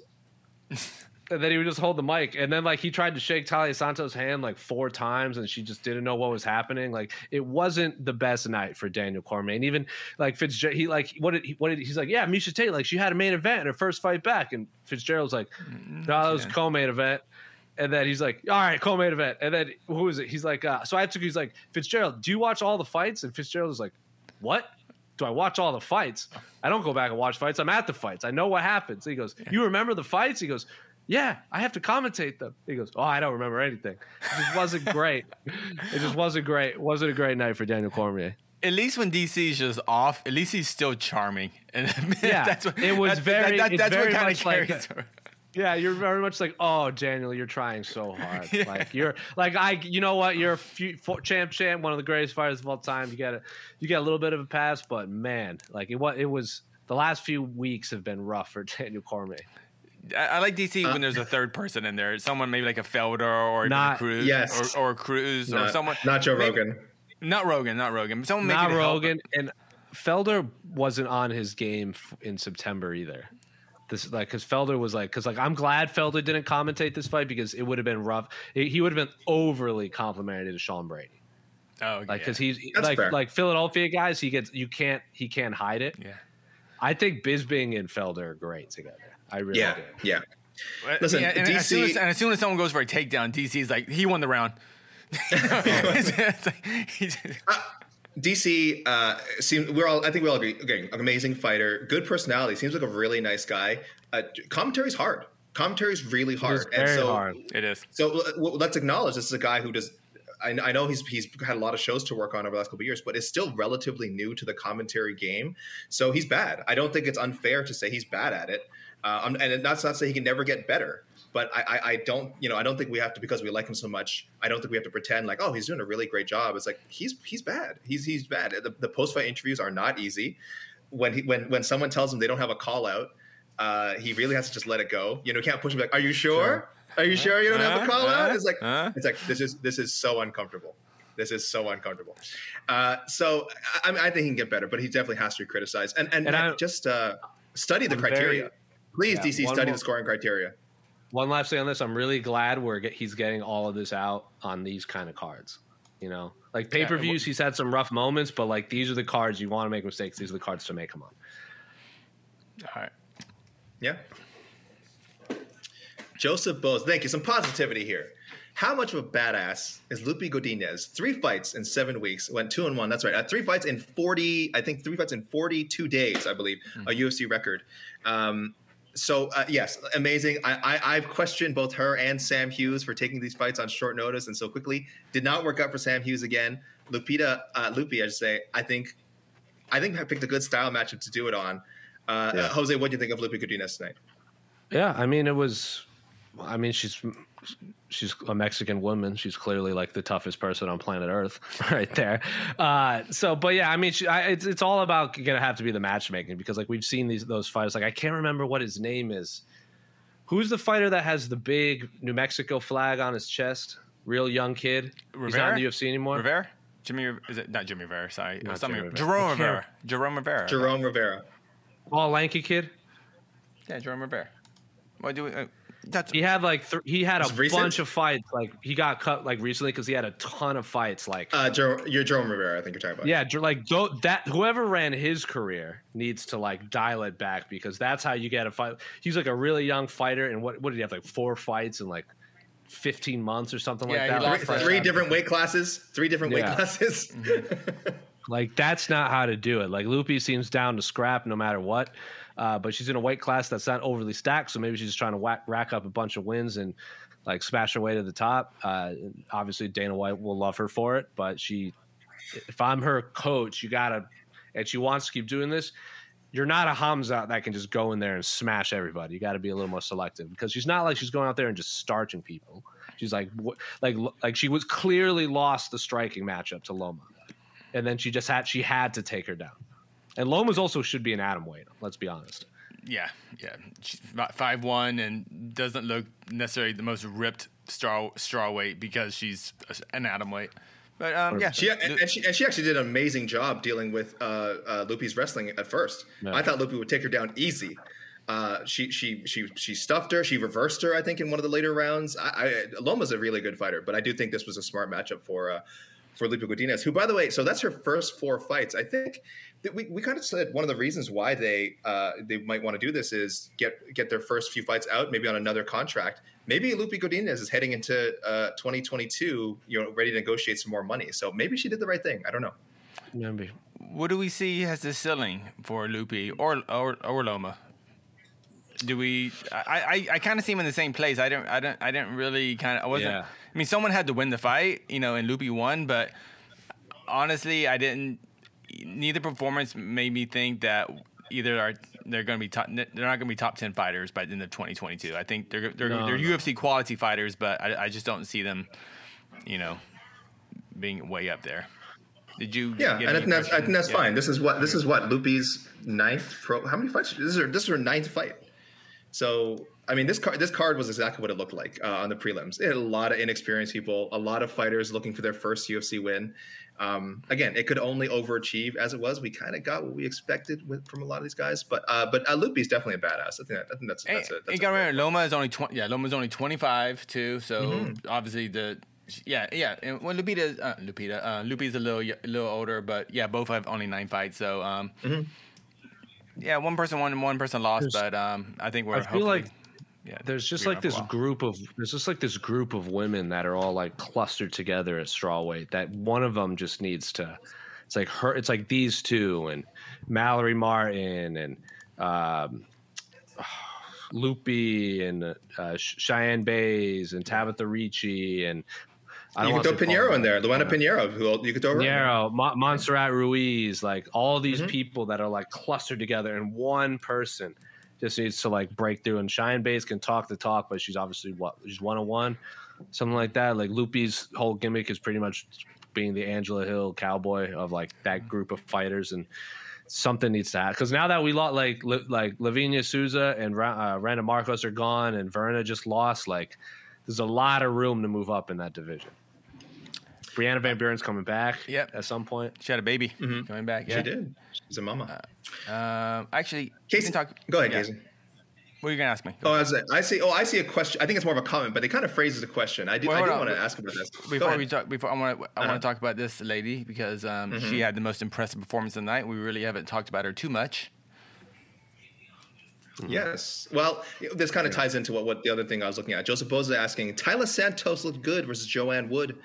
And then he would just hold the mic, and then like he tried to shake Taila Santos' hand like four times, and she just didn't know what was happening. Like it wasn't the best night for Daniel Cormier. And even like Fitzgerald, he like what did he, what did he's like? Yeah, Miesha Tate, like she had a main event in her first fight back, and Fitzgerald's like, no, that was a co-main event. And then he's like, all right, co-main event. And then who is it? He's like, uh, so I took. He's like, Fitzgerald, do you watch all the fights? And Fitzgerald is like, what? Do I watch all the fights? I don't go back and watch fights. I'm at the fights. I know what happens. He goes, you remember the fights? He goes, yeah, I have to commentate them. He goes, oh, I don't remember anything. It just wasn't great. it just wasn't great. It wasn't a great night for Daniel Cormier. at least when DC is just off, at least he's still charming. And Yeah, that's what it was that's, very- it's that's very what kind of like carries. that. Yeah, you're very much like, oh, Daniel, you're trying so hard. Like you're like I, you know what? You're a few, champ, champ, one of the greatest fighters of all time. You got a, you got a little bit of a pass, but man, like it was, it was the last few weeks have been rough for Daniel Cormier. I, I like DC when uh. there's a third person in there. Someone maybe like a Felder or even Not- Cruz Yes. or, or Cruz or someone. not Joe maybe- Rogan. Not Rogan, not Rogan. but Someone Not maybe help Rogan and Felder wasn't on his game f- in September either. This like because Felder was like because like I'm glad Felder didn't commentate this fight because it would have been rough. He- he would have been overly complimentary to Sean Brady. Oh, like yeah. because he's That's like fair. like Philadelphia guys. He gets you can't he can't hide it. yeah. I think Bisping and Felder are great together. I really Yeah, do. yeah. Listen, yeah, and, as soon as, and as soon as someone goes for a takedown, DC is like, he won the round. It's- it's like, he's- DC uh, seem we're all I think we all agree. Again, an amazing fighter, good personality. Seems like a really nice guy. Uh, commentary's hard. Commentary's really hard, It's very so hard. it is. So uh, well, let's acknowledge this is a guy who does. I, I know he's he's had a lot of shows to work on over the last couple of years, but is still relatively new to the commentary game. So he's bad. I don't think it's unfair to say he's bad at it. Uh, and that's not to say he can never get better. But I, I, I don't, you know, I don't think we have to because we like him so much. I don't think we have to pretend like, oh, he's doing a really great job. It's like he's he's bad. He's he's bad. The, the post fight interviews are not easy. When he when when someone tells him they don't have a call out, uh, he really has to just let it go. You know, can't push him like, are you sure? Are you sure you don't have a call out? It's like it's like this is this is so uncomfortable. This is so uncomfortable. Uh, so I, I think he can get better, but he definitely has to be criticized. And and, And and just uh, study the I'm criteria. very- Please, Yeah, DC, study more- the scoring criteria. One last thing on this, I'm really glad we're get, he's getting all of this out on these kind of cards. You know, like pay per views, he's had some rough moments, but like these are the cards you want to make mistakes. These are the cards to make them on. All right. Yeah. Joseph Bose, thank you. Some positivity here. How much of a badass is Lupe Godinez? Three fights in seven weeks, went two and one. That's right. Uh, three fights in forty, I think three fights in forty-two days, I believe, a UFC record. Um, so uh, yes, amazing. I, I I've questioned both her and Sam Hughes for taking these fights on short notice and so quickly. Did not work out for Sam Hughes again. Lupita, uh, Lupe, I should say. I think, I think I picked a good style matchup to do it on. Uh, Yeah. Jose, what do you think of Lupe Godinez tonight? Yeah, I mean, it was. I mean, she's she's a Mexican woman. She's clearly like the toughest person on planet Earth, right there. Uh, so, but yeah, I mean, she, I, it's it's all about gonna have to be the matchmaking because like we've seen these those fighters. Like I can't remember what his name is. Who's the fighter that has the big New Mexico flag on his chest? Real young kid. Rivera? He's not in the UFC anymore. Rivera? Jimmy, is it not Jimmy Rivera? Sorry, Not Something- Jimmy Rivera. Jerome Rivera. Jerome Rivera. Jerome Rivera. Tall, lanky kid. Yeah, Jerome Rivera. What do we? Uh, that's He had like th- he had a recent? bunch of fights. Like he got cut like recently because he had a ton of fights. Like Uh, Jer- you're Jerome Rivera, I think you're talking about. Yeah, dr- like tho- that. Whoever ran his career needs to like dial it back because that's how you get a fight. He's like a really young fighter, and what what did he have like four fights in like fifteen months or something Yeah, like that? lost Like, Three, first three different weight classes. Three different weight Yeah. classes. Like that's not how to do it. Like Loopy seems down to scrap no matter what, uh, but she's in a weight class that's not overly stacked, so maybe she's just trying to whack, rack up a bunch of wins and like smash her way to the top. Uh, obviously, Dana White will love her for it, but she, if I'm her coach, you gotta, and she wants to keep doing this. You're not a Hamza that can just go in there and smash everybody. You got to be a little more selective because she's not like she's going out there and just starching people. She's like, wh- like, like she was clearly lost the striking matchup to Loma and then she just had she had to take her down. And Lomas also should be an atom weight. Let's be honest. yeah, yeah. She's about five one and doesn't look necessarily the most ripped straw straw weight because she's an atom weight. But um, yeah, she, and, and she and she actually did an amazing job dealing with uh, uh, Lupe's wrestling at first. Yeah. I thought Lupe would take her down easy. Uh, she she she she stuffed her. She reversed her. I think in one of the later rounds. I, I, Loma's a really good fighter, but I do think this was a smart matchup for uh, for Lupe Godinez, who, by the way, so that's her first four fights. I think that we, we kind of said one of the reasons why they uh, they might want to do this is get get their first few fights out, maybe on another contract. Maybe Lupe Godinez is heading into uh, 2022, you know, ready to negotiate some more money. So maybe she did the right thing. I don't know. Maybe. what do we see as the ceiling for Lupe or or, or Loma? Do we? I I, I kind of see him in the same place. I don't I don't I didn't really kind of. I wasn't. Yeah. I mean, someone had to win the fight, you know, and Lupe won, but honestly, I didn't. Neither performance made me think that either are they're going to be top. They're not going to be top ten fighters by the end of 2022. I think they're they're, No, they're no. UFC quality fighters, but I, I just don't see them, you know, being way up there. Did you? Yeah, get and I think that's I think that's impression? Yeah. fine. This is what this is what Lupe's ninth pro. How many fights? This is her, this is her ninth fight. So I mean, this card this card was exactly what it looked like uh, on the prelims. It had a lot of inexperienced people, a lot of fighters looking for their first UFC win. Um, again, it could only overachieve as it was. We kind of got what we expected with, from a lot of these guys, but uh, but uh, Lupe's definitely a badass. I think that, I think that's Hey, that's that's you got to remember, Loma is only twenty. Yeah, Loma's only twenty five too. So Mm-hmm. obviously the Yeah, yeah. And well, Lupita, uh, Lupita, uh, Lupi's a little a little older, but yeah, both have only nine fights. So, um, yeah, one person won and one person lost. There's- but um, I think we're. I feel like yeah, There's just like around for a this group of there's just like this group of women that are all like clustered together at strawweight. That one of them just needs to. It's like her. It's like these two and Mallory Martin and um, Loopy and uh, Cheyenne Bays and Tabitha Ricci and I You could throw say Pinheiro in there. Luana Pinheiro, who you could throw. Pinheiro, Mo- Montserrat Ruiz, like all these Mm-hmm. people that are like clustered together in one person just needs to like break through. And Cheyenne Bays can talk the talk, but she's obviously what she's one on one, something like that. Like Loopy's whole gimmick is pretty much being the Angela Hill cowboy of like that group of fighters and. Something needs to happen because now that we lost, like like Livinha Souza and uh, Randa Markos are gone, and Virna just lost. Like, there's a lot of room to move up in that division. Brianna Van Buren's coming back Yep. at some point. She had a baby coming back. Yeah. She did. She's a mama. Um, actually, we Casey, talk. go ahead, yeah. Casey. What are you gonna ask me? Go Oh, I, was, I see. Oh, I see a question. I think it's more of a comment, but they kind of phrases a question. I do. Well, I do want to ask about this. Before we talk, before I want to, I Uh-huh. want to talk about this lady because um, Mm-hmm. she had the most impressive performance tonight. We really haven't talked about her too much. Yes. Well, this kind of ties into what, what the other thing I was looking at. Joseph Boza asking, Tyler Santos looked good versus Joanne Wood.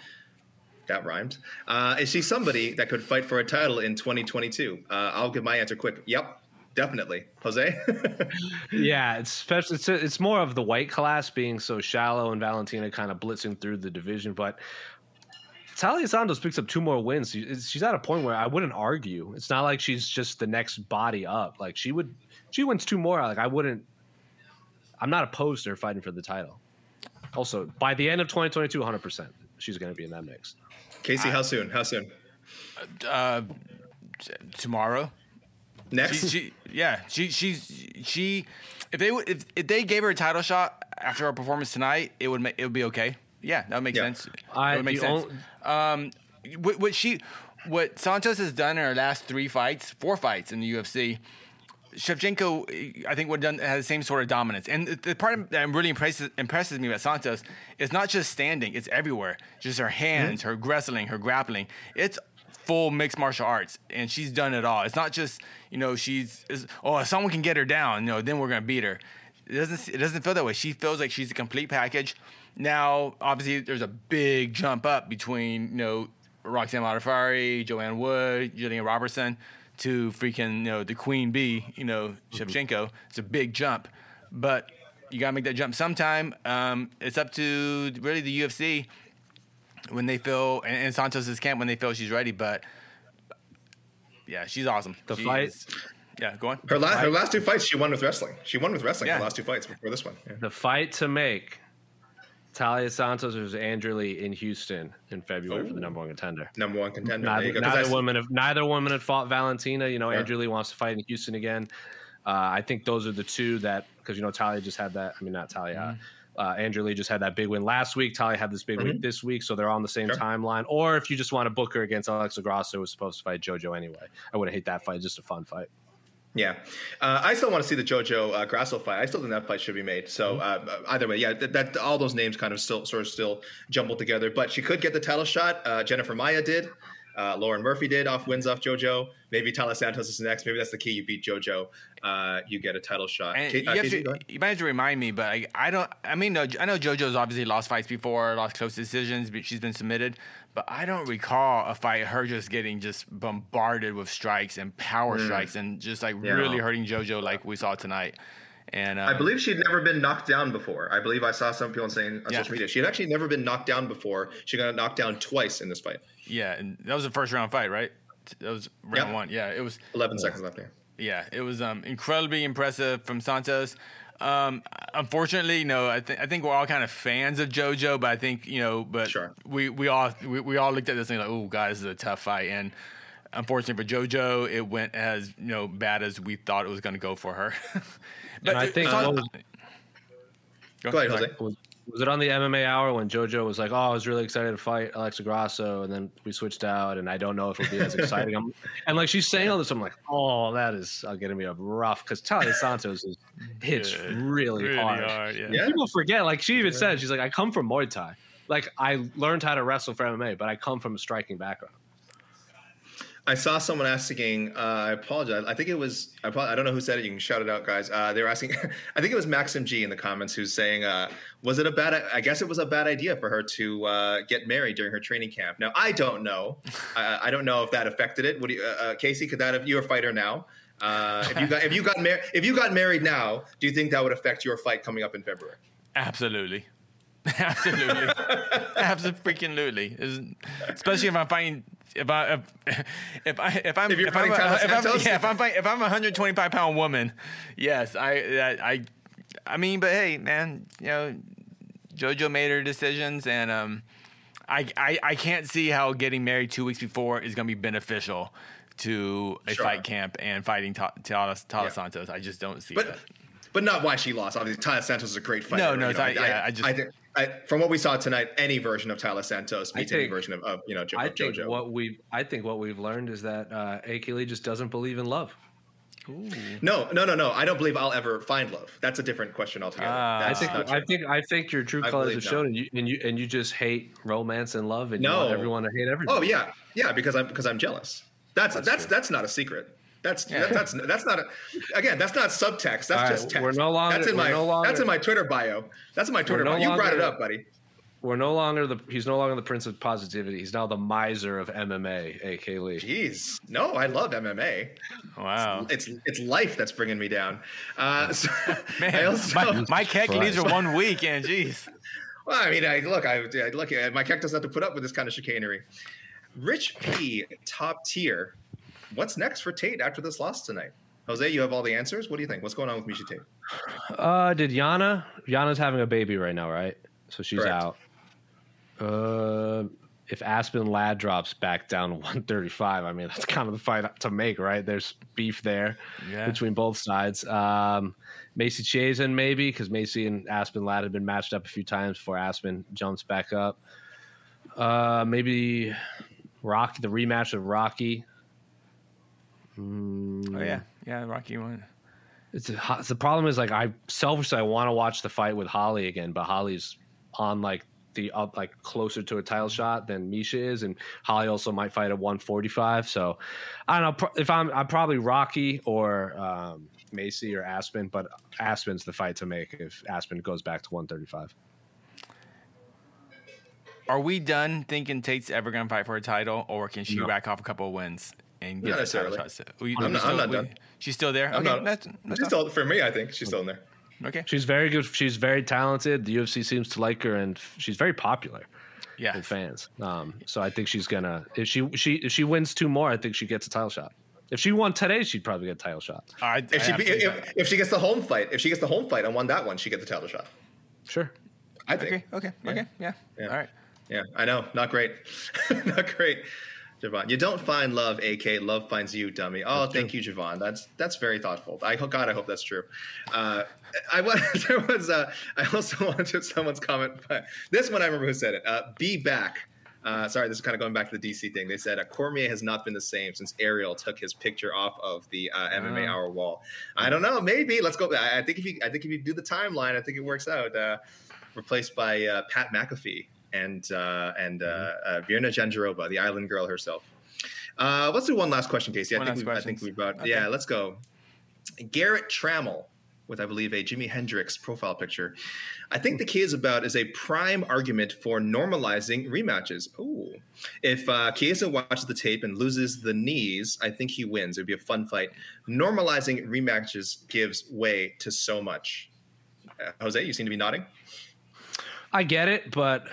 That rhymed. Uh, is she somebody that could fight for a title in 2022? Uh, I'll give my answer quick. Yep, definitely. Jose? Yeah, it's special. It's, it's more of the white class being so shallow and Valentina kind of blitzing through the division. But Taila Santos picks up two more wins. She's at a point where I wouldn't argue. It's not like she's just the next body up. Like she would, she wins two more. Like I wouldn't. I'm not opposed to her fighting for the title. Also, by the end of 2022, 100, percent she's going to be in that mix. Casey, how soon? How soon? Uh, tomorrow. Next? She, she, yeah, she, she's she. If they would, if, if they gave her a title shot after her performance tonight, it would make it would be okay. Yeah, that would make Yeah. sense. I- it would make the sense. um, what, what she, what Santos has done in her last three fights, four fights in the UFC, Shevchenko, I think, would done has the same sort of dominance. And the, the part that really impresses impresses me about Santos is not just standing; it's everywhere. Just her hands, mm-hmm. her wrestling, her grappling. It's full mixed martial arts, and she's done it all. It's not just you know she's is, oh if someone can get her down, you know, then we're gonna beat her. It doesn't it doesn't feel that way. She feels like she's a complete package. Now, obviously, there's a big jump up between you know Roxanne Modafferi, Joanne Wood, Jillian Robertson to freaking you know the queen bee, you know Shevchenko. It's a big jump, but you gotta make that jump sometime. Um, it's up to really the UFC when they feel and, and Santos's camp when they feel she's ready. But yeah, she's awesome. The She fight- is- yeah, go on. her, la- her last two fights, she won with wrestling. She won with wrestling Yeah. her last two fights before this one. Yeah. The fight to make Taila Santos versus Andrea Lee in Houston in February for the number one contender. Number one contender. Neither, you go. 'Cause neither woman have neither woman had fought Valentina. You know, Yeah. Andrea Lee wants to fight in Houston again. Uh, I think those are the two that because you know Taila just had that. I mean, not Taila. Mm-hmm. Uh, Andrea Lee just had that big win last week. Taila had this big win this week, so they're on the same Sure. timeline. Or if you just want to book her against Alexa Grasso, who was supposed to fight JoJo anyway, I wouldn't hate that fight. Just a fun fight. Yeah, uh, I still want to see the JoJo uh, Grasso fight. I still think that fight should be made. So Mm-hmm. uh, either way, yeah, that, that all those names kind of still sort of still jumbled together. But she could get the title shot. Uh, Jennifer Maya did. Uh, Lauren Murphy did off wins off JoJo. Maybe Taila Santos is next. Maybe that's the key. You beat JoJo, uh, you get a title shot. And Ka- you, uh, to, you might have to remind me, but I, I don't. I mean, no, I know JoJo's obviously lost fights before, lost close decisions, but she's been submitted. But I don't recall a fight her just getting just bombarded with strikes and power strikes and just like. Yeah. really hurting JoJo like we saw tonight. And I um, believe she'd never been knocked down before. I believe I saw some people saying on Yeah. social media she had actually never been knocked down before. She got knocked down twice in this fight. yeah, and that was the first round fight, right? That was round Yeah. one. Yeah, it was. Eleven seconds left. Yeah. Yeah, it was um, incredibly impressive from Santos. Um, unfortunately, you know, I, th- I think we're all kind of fans of JoJo, but I think you know, but Sure. we we all we, we all looked at this thing like, oh, God, this is a tough fight, and unfortunately for JoJo, it went as you know bad as we thought it was going to go for her. but And I think San- was- Go ahead. Jose. was, was it on the MMA hour when JoJo was like, "Oh, I was really excited to fight Alexa Grasso," and then we switched out, and I don't know if it'll be as exciting. I'm, and like she's saying all this, I'm like, "Oh, that is uh, getting me up rough," because Taila Santos is, hits Good. really, Really hard. hard, yeah. Yeah. People forget, like she even said, she's like, "I come from Muay Thai." like I learned how to wrestle for MMA, but I come from a striking background. I saw someone asking. Uh, I apologize. I think it was. I, I, don't know who said it. You can shout it out, guys. Uh, they were asking. I think it was Maxim G in the comments who's saying, uh, "Was it a bad? I guess it was a bad idea for her to uh, get married during her training camp." Now I don't know. I, I don't know if that affected it. What do you, uh, uh, Casey? Could that have you're a fighter now? if you got if you got married if you got married now, do you think that would affect your fight coming up in February? Absolutely. Absolutely, absolutely. Especially if I'm fighting, if I if, if I if I'm if, if I'm, if I'm, yeah, if I'm if I'm a 125 pound woman, yes, I I I mean, but hey, man, you know, JoJo made her decisions, and um, I I I can't see how getting married two weeks before is going to be beneficial to a sure. fight camp and fighting yeah. Santos. I just don't see but, that but not why she lost. Obviously, Taila Santos is a great fighter. No, no, you know, I, yeah, I, I, just. I think, I, from what we saw tonight, any version of Taila Santos beats any version of, of you know jo- I think JoJo. What we, I think what we've learned is that uh, AK Lee just doesn't believe in love. Ooh. No, no, no, no. I don't believe I'll ever find love. That's a different question altogether. Uh, I think, I think, I think your true colors have shown, and you, and you, and you just hate romance and love, and no. you want everyone to hate everyone. Oh yeah, yeah, because I'm because I'm jealous. That's that's that's, that's not a secret. That's yeah. that, that's that's not a, again. That's not subtext. That's right, just text. We're no longer. That's in my. No longer, that's in my Twitter bio. That's in my Twitter no bio. You brought it up, buddy. We're no longer the. He's no longer the prince of positivity. He's now the miser of MMA, AK Lee. Jeez, no, I love MMA. Wow, it's it's, it's life that's bringing me down. Uh, so Man, also, my, my keck leads are one week, and jeez. Well, I mean, I look, I, I look, my keck doesn't have to put up with this kind of chicanery. Rich P, top tier what's next for Tate after this loss tonight? Jose, you have all the answers. What do you think? What's going on with Miesha Tate? Uh, did Yana? Yana's having a baby right now, right? So she's Correct. out. Uh, if Aspen Ladd drops back down to 135, I mean that's kind of the fight to make, right? There's beef there yeah. between both sides. Um, Macy Chiasson maybe because Macy and Aspen Ladd have been matched up a few times before Aspen jumps back up. Uh, maybe Rocky, the rematch of Rocky Mm. Oh yeah, yeah, Rocky one. It's, a, it's the problem is like I selfishly I want to watch the fight with Holly again, but Holly's on like the up like closer to a title shot than Miesha is, and Holly also might fight at 145. So I don't know if I'm I'm probably Rocky or um, Macy or Aspen, but Aspen's the fight to make if Aspen goes back to 135. Are we done thinking Tate's ever going to fight for a title, or can she no. rack off a couple of wins? And get not necessarily. shots. We, I'm, not, still, I'm not done. she's still there. I'm okay, not, that's, that's she's still for me. I think she's still in there. Okay, she's very good. She's very talented. The UFC seems to like her, and she's very popular. Yeah, with fans. Um, so I think she's gonna if she she if she wins two more, I think she gets a title shot. If she won today, she'd probably get a title shot. I, if she if, if, she gets the home fight, if she gets the home fight and won that one, she gets the title shot. Sure. I think. Okay. Okay. Yeah. Okay. Yeah. yeah. All right. Yeah, I know. Not great. Not great. Javon. You don't find love, AK. Love finds you, dummy. Oh, that's thank true. you, Javon. That's that's very thoughtful. I hope God, I hope that's true. Uh, I was there was uh, I also wanted someone's comment. But this one I remember who said it. Uh, be back. Uh, sorry, this is kind of going back to the DC thing. They said uh, Cormier has not been the same since Ariel took his picture off of the uh, MMA oh. Hour wall. I don't know. Maybe let's go. I, I, think if you, I think if you do the timeline, I think it works out. Uh, replaced by uh, Pat McAfee and uh, and uh, uh, Virna Jandiroba, the island girl herself. Uh, let's do one last question, Casey. I think we've, I think we've got okay. yeah. Let's go. Garrett Trammell with I believe a Jimi Hendrix profile picture. I think the key is about is a prime argument for normalizing rematches. Oh, if uh, Chiesa watches the tape and loses the knees, I think he wins. It'd be a fun fight. Normalizing rematches gives way to so much. Uh, Jose, you seem to be nodding. I get it, but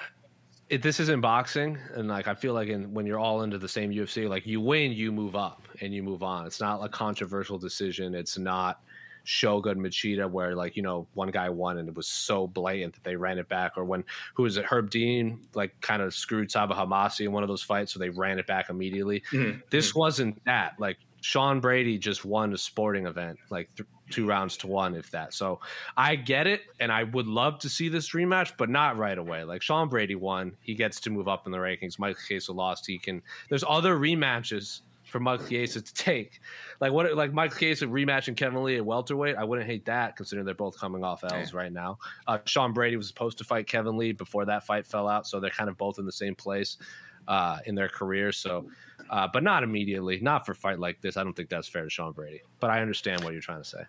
it, this isn't boxing, and like I feel like in, when you're all into the same UFC, like you win, you move up and you move on. It's not a controversial decision. It's not Shogun Machida where like you know one guy won and it was so blatant that they ran it back, or when who was it Herb Dean like kind of screwed Sabah Homasi in one of those fights, so they ran it back immediately. Mm-hmm. This mm-hmm. wasn't that. Like Sean Brady just won a sporting event, like th- two rounds to one, if that. So I get it, and I would love to see this rematch, but not right away. Like Sean Brady won, he gets to move up in the rankings. Mike Chiesa lost, he can. There's other rematches for Michael Chiesa to take. Like what? Like Michael Chiesa rematching Kevin Lee at welterweight. I wouldn't hate that considering they're both coming off L's right now. Uh, Sean Brady was supposed to fight Kevin Lee before that fight fell out, so they're kind of both in the same place uh, in their career. So, uh, but not immediately, not for a fight like this. I don't think that's fair to Sean Brady. But I understand what you're trying to say.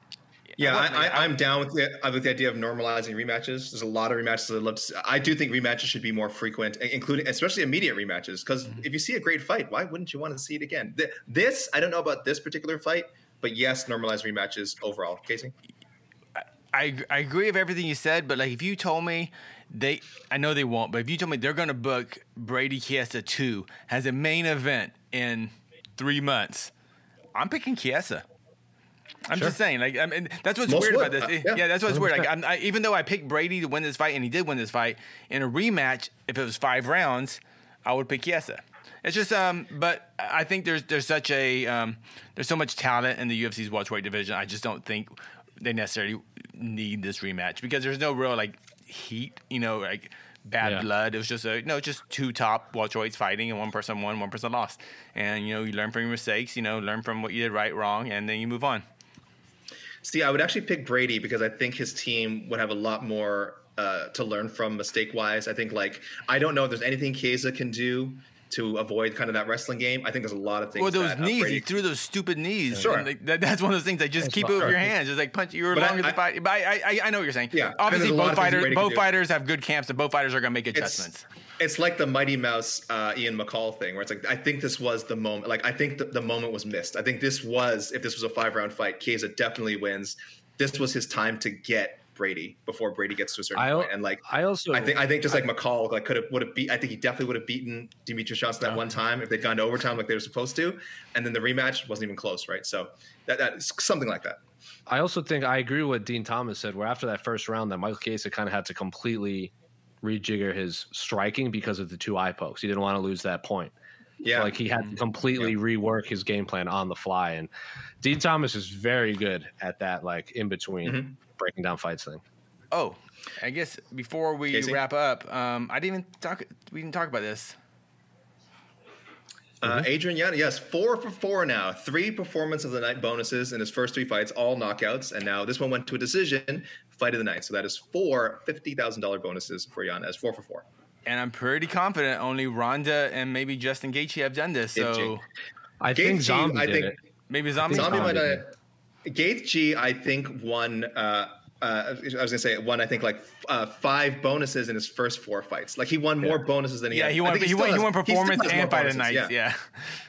Yeah, I, I, I'm down with the with the idea of normalizing rematches. There's a lot of rematches I'd love to see. I do think rematches should be more frequent, including especially immediate rematches. Because Mm-hmm. if you see a great fight, why wouldn't you want to see it again? Th- This I don't know about this particular fight, but yes, normalize rematches overall. Casey, I I agree with everything you said, but like if you told me they, I know they won't, but if you told me they're gonna book Brady Chiesa two as a main event in three months, I'm picking Chiesa. I'm just saying, like, I mean, that's what's Most weird would, about this. uh, yeah. yeah. that's what's weird. Like, I'm, I, even though I picked Brady to win this fight, and he did win this fight in a rematch, if it was five rounds, I would pick Chiesa. It's just, um, but I think there's there's such a um, there's so much talent in the UFC's welterweight division. I just don't think they necessarily need this rematch because there's no real like heat, you know, like bad Yeah. blood. It was just a no, just two top welterweights fighting, and one person won, one person lost. And you know, you learn from your mistakes, you know, learn from what you did right, wrong, and then you move on. see, I would actually pick Brady because I think his team would have a lot more uh, to learn from mistake wise. I think like I don't know if there's anything Chiesa can do to avoid kind of that wrestling game. I think there's a lot of things. Well, those that, uh, knees, Brady- he threw those stupid knees. Sure. And, like, that, that's one of those things. Like, just keep it with your hands. Just like punch. You were But I- longer I- than fight. But I, I, I know what you're saying. Yeah, Obviously, there's both of fighters, both fighters have good camps, and both fighters are gonna make it's, adjustments. it's like the Mighty Mouse uh, Ian McCall thing, where it's like I think this was the moment. Like I think the, the moment was missed. I think this was if this was a five round fight, Chiesa definitely wins. This was his time to get Brady before Brady gets to a certain I- point. And like I also I think I think just like McCall like could have would have beat. I think he definitely would have beaten Demetrius Johnson that one time if they'd gone to overtime like they were supposed to. And then the rematch wasn't even close, right? So that that's something like that. I also think I agree with what Dean Thomas said. Where after that first round, that Michael Chiesa kind of had to completely rejigger his striking because of the two eye pokes. He didn't want to lose that point. Yeah, So, like he had to completely rework his game plan on the fly. And Dean Thomas is very good at that, like in between Mm-hmm. breaking down fights thing. Oh, I guess before we Casey? wrap up, um, I didn't even talk. We didn't talk about this. Uh, Adrian Yanez, yes, four for four now. Three performance of the night bonuses in his first three fights, all knockouts. And now this one went to a decision, fight of the night. So that is four $50,000 bonuses for Yanez, four for four. And I'm pretty confident only Ronda and maybe Justin Gaethje have done this. So Gaethje. I think Zombie I did think- it. maybe Zombie. Zombie Zombie might did. uh, Gaethje, I think, won. Uh, uh, I was gonna say won. I think like uh, five bonuses in his first four fights. Like he won more bonuses than he. Yeah, had. he I won. think He, still won. He won performance has and fight of bonuses, nights. Yeah.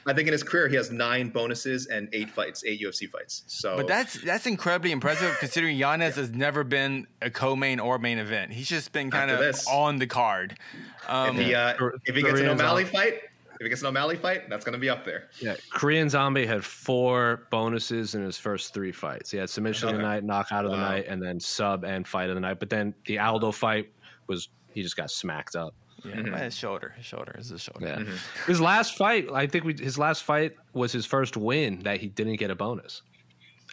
I think in his career he has nine bonuses and eight fights, eight UFC fights. So, But that's that's incredibly impressive considering Yanez has never been a co-main or main event. He's just been kind After of this. on the card. if Um, he uh, if he gets an Koreans O'Malley out. fight, if he gets an O'Malley fight, that's gonna be up there. Yeah, Korean Zombie had four bonuses in his first three fights. He had submission of the Okay. night, knockout of the Wow. night, and then sub and fight of the night. But then the Aldo fight was he just got smacked up. yeah, Mm-hmm. his shoulder, his shoulder is his shoulder. Yeah, his last fight, I think we, his last fight was his first win that he didn't get a bonus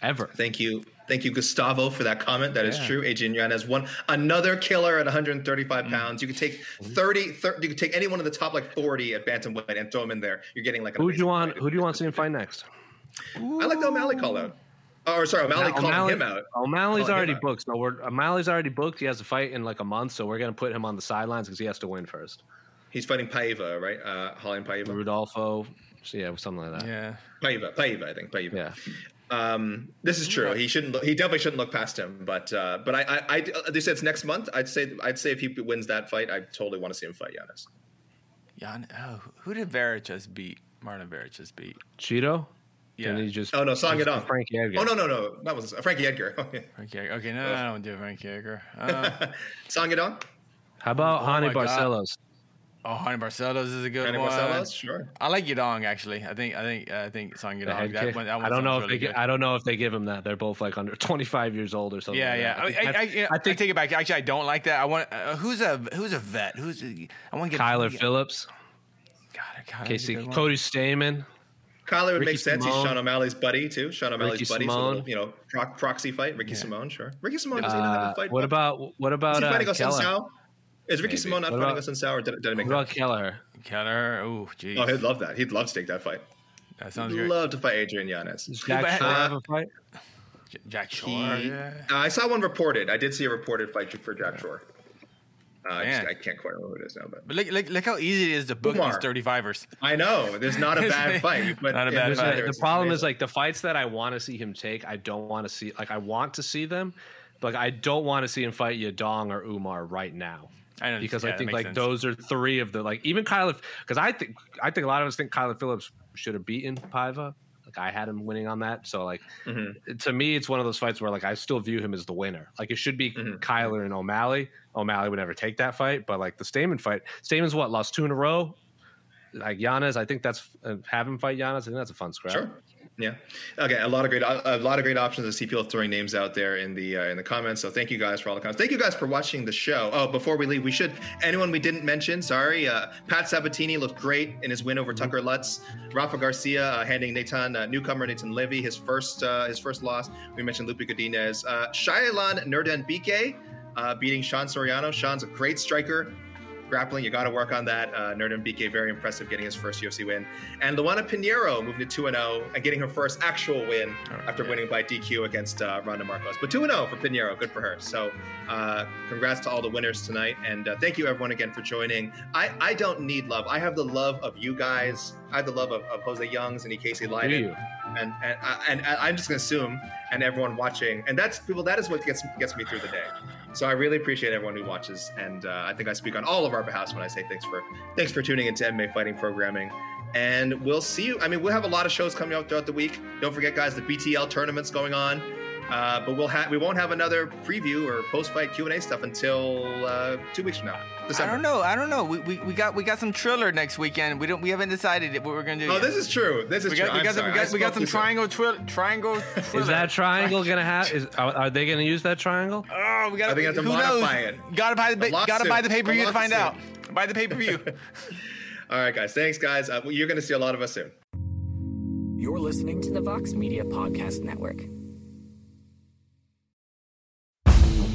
ever. Thank you, thank you, Gustavo, for that comment. That is Yeah. true. Adrian Yanez won another killer at 135 Mm. pounds. You could take 30, 30 You could take any one of the top like 40 at bantamweight and throw them in there. You're getting like. An Who do you want? fight. Who do you want to see him fight next? I like the O'Malley call out. Oh, or sorry, O'Malley calling him out. O'Malley's already out. booked. So we're, O'Malley's already booked. He has a fight in like a month, so we're gonna put him on the sidelines because he has to win first. He's fighting Paiva, right? Uh, Holly Paiva. Rudolfo, so yeah, something like that. Yeah. Paiva, Paiva, I think. Paiva. Yeah. Um, this is true. He shouldn't. Look, he definitely shouldn't look past him. But uh, but I, I, I they said it's next month. I'd say I'd say if he wins that fight, I totally want to see him fight Yanez. Jan, oh, who did Varich just beat? Marlon Varich just beat. Chito. Yeah. And he just Oh no, Song just Yadong. Frankie Edgar. Oh no no no, that was Frankie Edgar. Frankie Edgar. Okay, no, no, I don't do Frankie Edgar. Uh, Song Yadong. How about Oh Hani my God. Barcelos? oh, Raoni Barcelos is a good Randy one. Barcelos, sure. I like Yadong actually. I think I think I think Song The Yadong. head That kick? one, that one I don't know if really they. Get, good. I don't know if they give him that. They're both like under 25 years old or something. Yeah, like yeah. that. I, think I, I, that's- you know, I take it back. Actually, I don't like that. I want uh, who's a who's a vet? Who's a, I want to get Kyler yeah. Phillips, God, Kyler's a Casey, good. Cody Stamann. Kyler would Ricky make sense. Simón. He's Sean O'Malley's buddy too. Sean O'Malley's Ricky buddy. So Simón. little, you know, pro- proxy fight. Ricky Simón, sure. Ricky Simón doesn't even have Uh, a fight. what about what about he uh, fighting us in Keller? Sao? Is Ricky Maybe. Simón not What fighting about- us in Sao, or did, did I make What about that? Keller? Keller. Oh, geez. Oh, he'd love that. He'd love to take that fight. That sounds great. Love to fight Adrian Yanez. Does Jack but- Shore uh, have a fight? J- Jack Shore. He- yeah. uh, I saw one reported. I did see a reported fight for Jack Shore. Uh, I, just, I can't quite remember who it is now, but But look, look, look how easy it is to book Umar. these 35ers. I know there's not a bad fight. But Not a bad there's- fight. The- there's- the problem is like the fights that I want to see him take, I don't want to see. Like I want to see them, but like, I don't want to see him fight Yadong or Umar right now. I know, because yeah, I think like sense. those are three of the like even Kyle because I think I think a lot of us think Kyler Phillips should have beaten Paiva. Like I had him winning on that. So like Mm-hmm. to me, it's one of those fights where like I still view him as the winner. Like it should be Mhm. Kyler and O'Malley. O'Malley would never take that fight, but like the Stamann fight, Stamann's what lost two in a row. Like Yanez, I think that's uh, have him fight Yanez. I think that's a fun scrap. Sure. Yeah. Okay. A lot of great, a lot of great options. I see people throwing names out there in the uh, in the comments. So thank you guys for all the comments. Thank you guys for watching the show. Oh, before we leave, we should anyone we didn't mention. Sorry. Uh, Pat Sabatini looked great in his win over Tucker Lutz. Rafa Garcia uh, handing Nathan uh, newcomer Nathan Levy his first uh, his first loss. We mentioned Lupe Godinez. Uh, Shayilan Nuerdanbieke uh, beating Sean Soriano. Sean's a great striker. Grappling, you got to work on that. Uh, Nuerdanbieke, very impressive, getting his first UFC win. And Luana Pinheiro moving to 2 0 and getting her first actual win after yeah. winning by DQ against uh, Randa Markos. But 2 0 for Pinheiro, good for her. So, uh, congrats to all the winners tonight. And uh, thank you, everyone, again for joining. I, I don't need love. I have the love of you guys. I have the love of, of Jose Youngs and Casey Leydon you? and and, and, and I'm just gonna assume, and everyone watching, and that's people. That is what gets gets me through the day. So I really appreciate everyone who watches, and uh, I think I speak on all of our behalf when I say thanks for thanks for tuning into MMA Fighting Programming. And we'll see you. I mean, we'll have a lot of shows coming out throughout the week. Don't forget, guys, the BTL tournament's going on. Uh, but we'll have we won't have another preview or post fight Q and A stuff until uh, two weeks from now. I don't know. I don't know. We, we, we got we got some Triller next weekend. We don't we haven't decided what we're gonna do. Oh, yet. this is true. This is we true. got we got, some, we got, we got some triangle twi- triangle. Triller. Is that triangle gonna have? Is are, are they gonna use that triangle? Oh, we got. I think I have to who modify knows? it. Gotta buy the gotta buy the pay per view to find out. Buy the pay per view. All right, guys. Thanks, guys. Uh, you're going to see a lot of us soon. You're listening to the Vox Media Podcast Network.